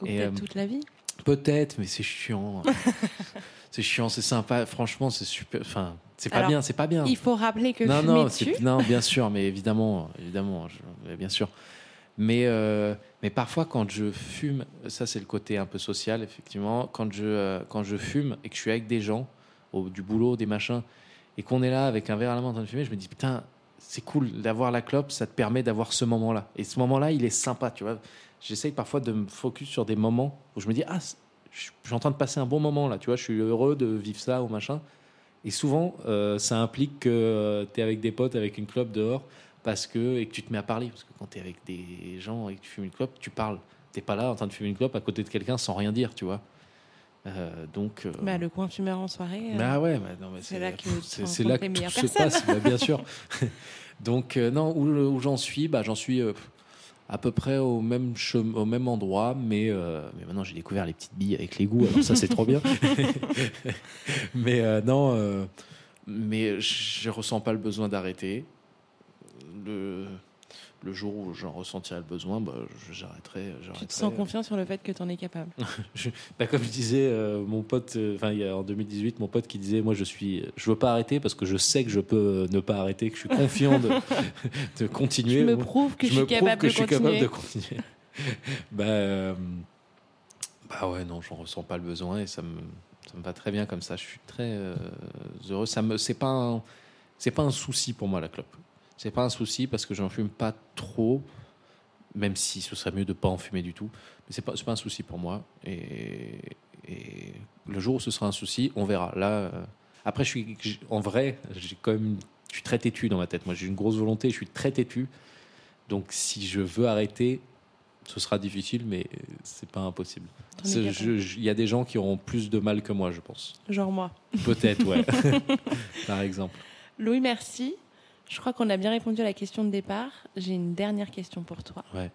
Ou Et, peut-être euh, toute la vie. Peut-être, mais c'est chiant. c'est chiant, c'est sympa. Franchement, c'est super. Enfin, c'est pas Alors, bien, c'est pas bien. Il faut rappeler que non, non, c'est- non, bien sûr, mais évidemment, évidemment, je- bien sûr. Mais, mais parfois, quand je fume, ça c'est le côté un peu social, effectivement. Quand je, quand je fume et que je suis avec des gens, au, du boulot, des machins, et qu'on est là avec un verre à la main en train de fumer, je me dis putain, c'est cool d'avoir la clope, ça te permet d'avoir ce moment-là. Et ce moment-là, il est sympa, tu vois. J'essaye parfois de me focus sur des moments où je me dis ah, je suis en train de passer un bon moment là, tu vois, je suis heureux de vivre ça ou machin. Et souvent, euh, ça implique que tu es avec des potes, avec une clope dehors, parce que, et que tu te mets à parler. Parce que quand tu es avec des gens et que tu fumes une clope, tu parles. Tu pas là en train de fumer une clope à côté de quelqu'un sans rien dire, tu vois. Euh, donc. euh, bah, le coin fumeur en soirée. euh, bah ouais, mais c'est là que c'est- là que tout se passe, bah, bien sûr. Donc non, où, où j'en suis, bah j'en suis à peu près au même au même endroit, mais mais maintenant j'ai découvert les petites billes avec les goûts, alors ça c'est trop bien. mais non, mais je ressens pas le besoin d'arrêter. Le le jour où j'en ressentirai le besoin, bah, je- j'arrêterai. Tu te sens confiant sur le fait que tu en es capable? Je- bah, comme je disais, euh, mon pote, euh, enfin en 2018, mon pote qui disait, moi je suis, je veux pas arrêter parce que je sais que je peux euh, ne pas arrêter, que je suis confiant de, de continuer. Je me Bon, prouve que je, me suis capable que de je suis continuer. capable de continuer. bah, euh, bah ouais, non, j'en ressens pas le besoin et ça me, ça me va très bien comme ça. Je suis très euh, heureux. Ça me, c'est pas, un, c'est pas un souci pour moi la clope. C'est pas un souci parce que j'en fume pas trop, même si ce serait mieux de pas en fumer du tout. Mais c'est pas, pas un souci pour moi. Et, et le jour où ce sera un souci, on verra. Là, euh, après, je suis, en vrai, j'ai quand même, je suis très têtu dans ma tête. Moi, j'ai une grosse volonté. Je suis très têtu. Donc, si je veux arrêter, ce sera difficile, mais c'est pas impossible. Il y a des gens qui auront plus de mal que moi, je pense. Genre moi. Peut-être, ouais. Par exemple. Louis, merci. Je crois qu'on a bien répondu à la question de départ. J'ai une dernière question pour toi. Ouais.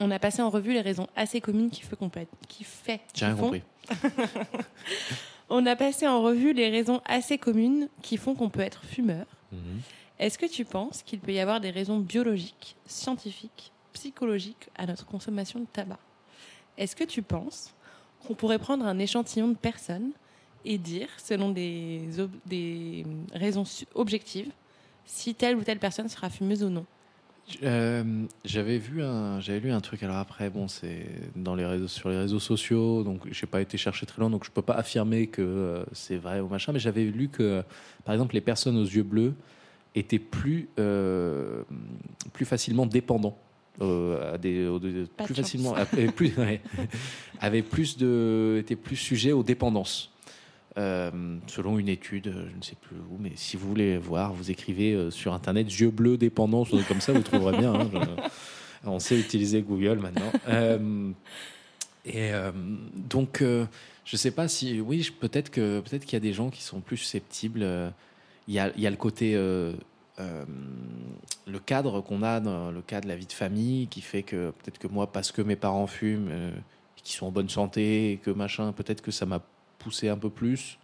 On a passé en revue les raisons assez communes qui, fait qu'on peut être, qui fait. J'ai rien font- compris. On a passé en revue les raisons assez communes qui font qu'on peut être fumeur. Mhm. Est-ce que tu penses qu'il peut y avoir des raisons biologiques, scientifiques, psychologiques à notre consommation de tabac? Est-ce que tu penses qu'on pourrait prendre un échantillon de personnes et dire, selon des, des raisons objectives, si telle ou telle personne sera fumeuse ou non. Euh, j'avais vu un, j'avais lu un truc. Alors après, bon, c'est dans les réseaux, sur les réseaux sociaux, donc j'ai pas été chercher très loin, donc je peux pas affirmer que euh, c'est vrai ou machin. Mais j'avais lu que, par exemple, les personnes aux yeux bleus étaient plus, euh, plus facilement dépendants. à des, plus facilement, plus, avaient plus de, étaient plus sujets aux dépendances. Euh, selon une étude, je ne sais plus où, mais si vous voulez voir, vous écrivez euh, sur Internet yeux bleus dépendance, comme ça, vous trouverez bien. Hein, on sait utiliser Google maintenant. Euh, et donc, je ne sais pas si, oui, peut-être que peut-être qu'il y a des gens qui sont plus susceptibles. Il y a, le côté le cadre qu'on a dans le cas de la vie de famille qui fait que peut-être que moi, parce que mes parents fument, qui sont en bonne santé, que machin, peut-être que ça m'a pousser un peu plus.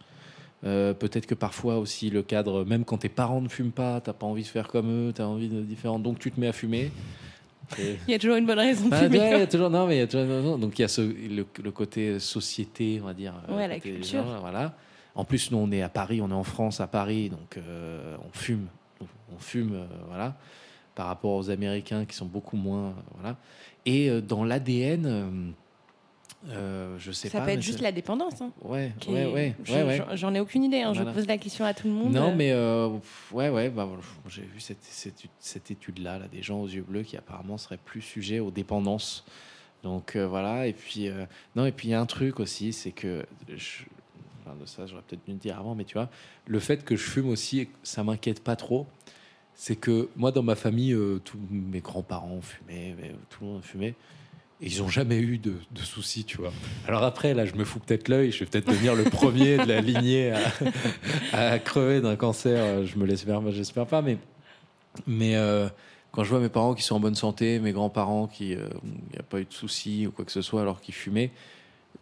Euh, peut-être que parfois aussi le cadre, même quand tes parents ne fument pas, t'as pas envie de faire comme eux, tu as envie de différent, donc tu te mets à fumer. Il y a toujours une bonne raison de bah, fumer. il y a toujours, non, mais il y a toujours, donc il y a ce, le, côté société, on va dire. Euh, ouais, la culture. voilà. En plus, nous, on est à Paris, on est en France, à Paris, donc euh, on fume, on fume, voilà, par rapport aux Américains qui sont beaucoup moins, voilà. Et dans l'ADN euh, je sais ça pas. peut être juste la dépendance. Hein, ouais, ouais, ouais, J'en ai aucune idée. Hein, Je pose la question à tout le monde. Non, mais euh, ouais, ouais. Bah, j'ai vu cette, cette, cette étude-là, là, des gens aux yeux bleus qui apparemment seraient plus sujets aux dépendances. Donc euh, voilà. Et puis non, et puis il y a un truc aussi, c'est que je, enfin, de ça, j'aurais peut-être dû le dire avant, mais tu vois, le fait que je fume aussi, ça m'inquiète pas trop. C'est que moi, dans ma famille, tous mes grands-parents fumaient, tout le monde fumait ils n'ont jamais eu de, soucis, tu vois. Alors après, là, je me fous peut-être l'œil, je vais peut-être devenir le premier de la lignée à, crever d'un cancer. Je me l'espère, j'espère pas, mais, euh, quand je vois mes parents qui sont en bonne santé, mes grands-parents qui n'y euh, a pas eu de soucis ou quoi que ce soit alors qu'ils fumaient,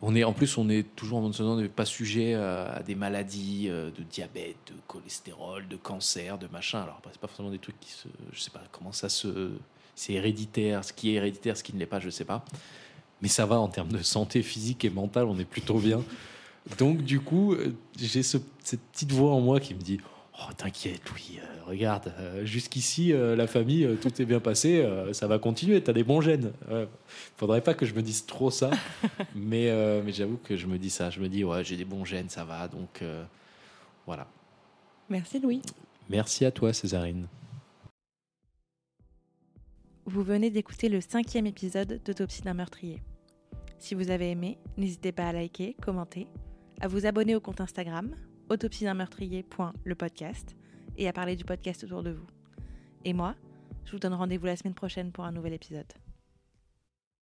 on est, en plus, on est toujours en bonne santé, on n'est pas sujet à, des maladies euh, de diabète, de cholestérol, de cancer, de machin. Alors, c'est pas forcément des trucs qui se. Je sais pas comment ça se c'est héréditaire, ce qui est héréditaire, ce qui ne l'est pas, je ne sais pas. Mais ça va en termes de santé physique et mentale, on est plutôt bien. Donc du coup, euh, j'ai cette petite voix en moi qui me dit Oh, t'inquiète, oui, euh, regarde, euh, jusqu'ici, la famille, tout est bien passé, ça va continuer, t'as des bons gènes. faudrait pas que je me dise trop ça, mais, mais j'avoue que je me dis ça. Je me dis, ouais, j'ai des bons gènes, ça va, donc voilà. Merci Louis. Merci à toi, Césarine. Vous venez d'écouter le cinquième épisode d'Autopsie d'un meurtrier. Si vous avez aimé, n'hésitez pas à liker, commenter, à vous abonner au compte Instagram autopsie d'un et à parler du podcast autour de vous. Et moi, je vous donne rendez-vous la semaine prochaine pour un nouvel épisode.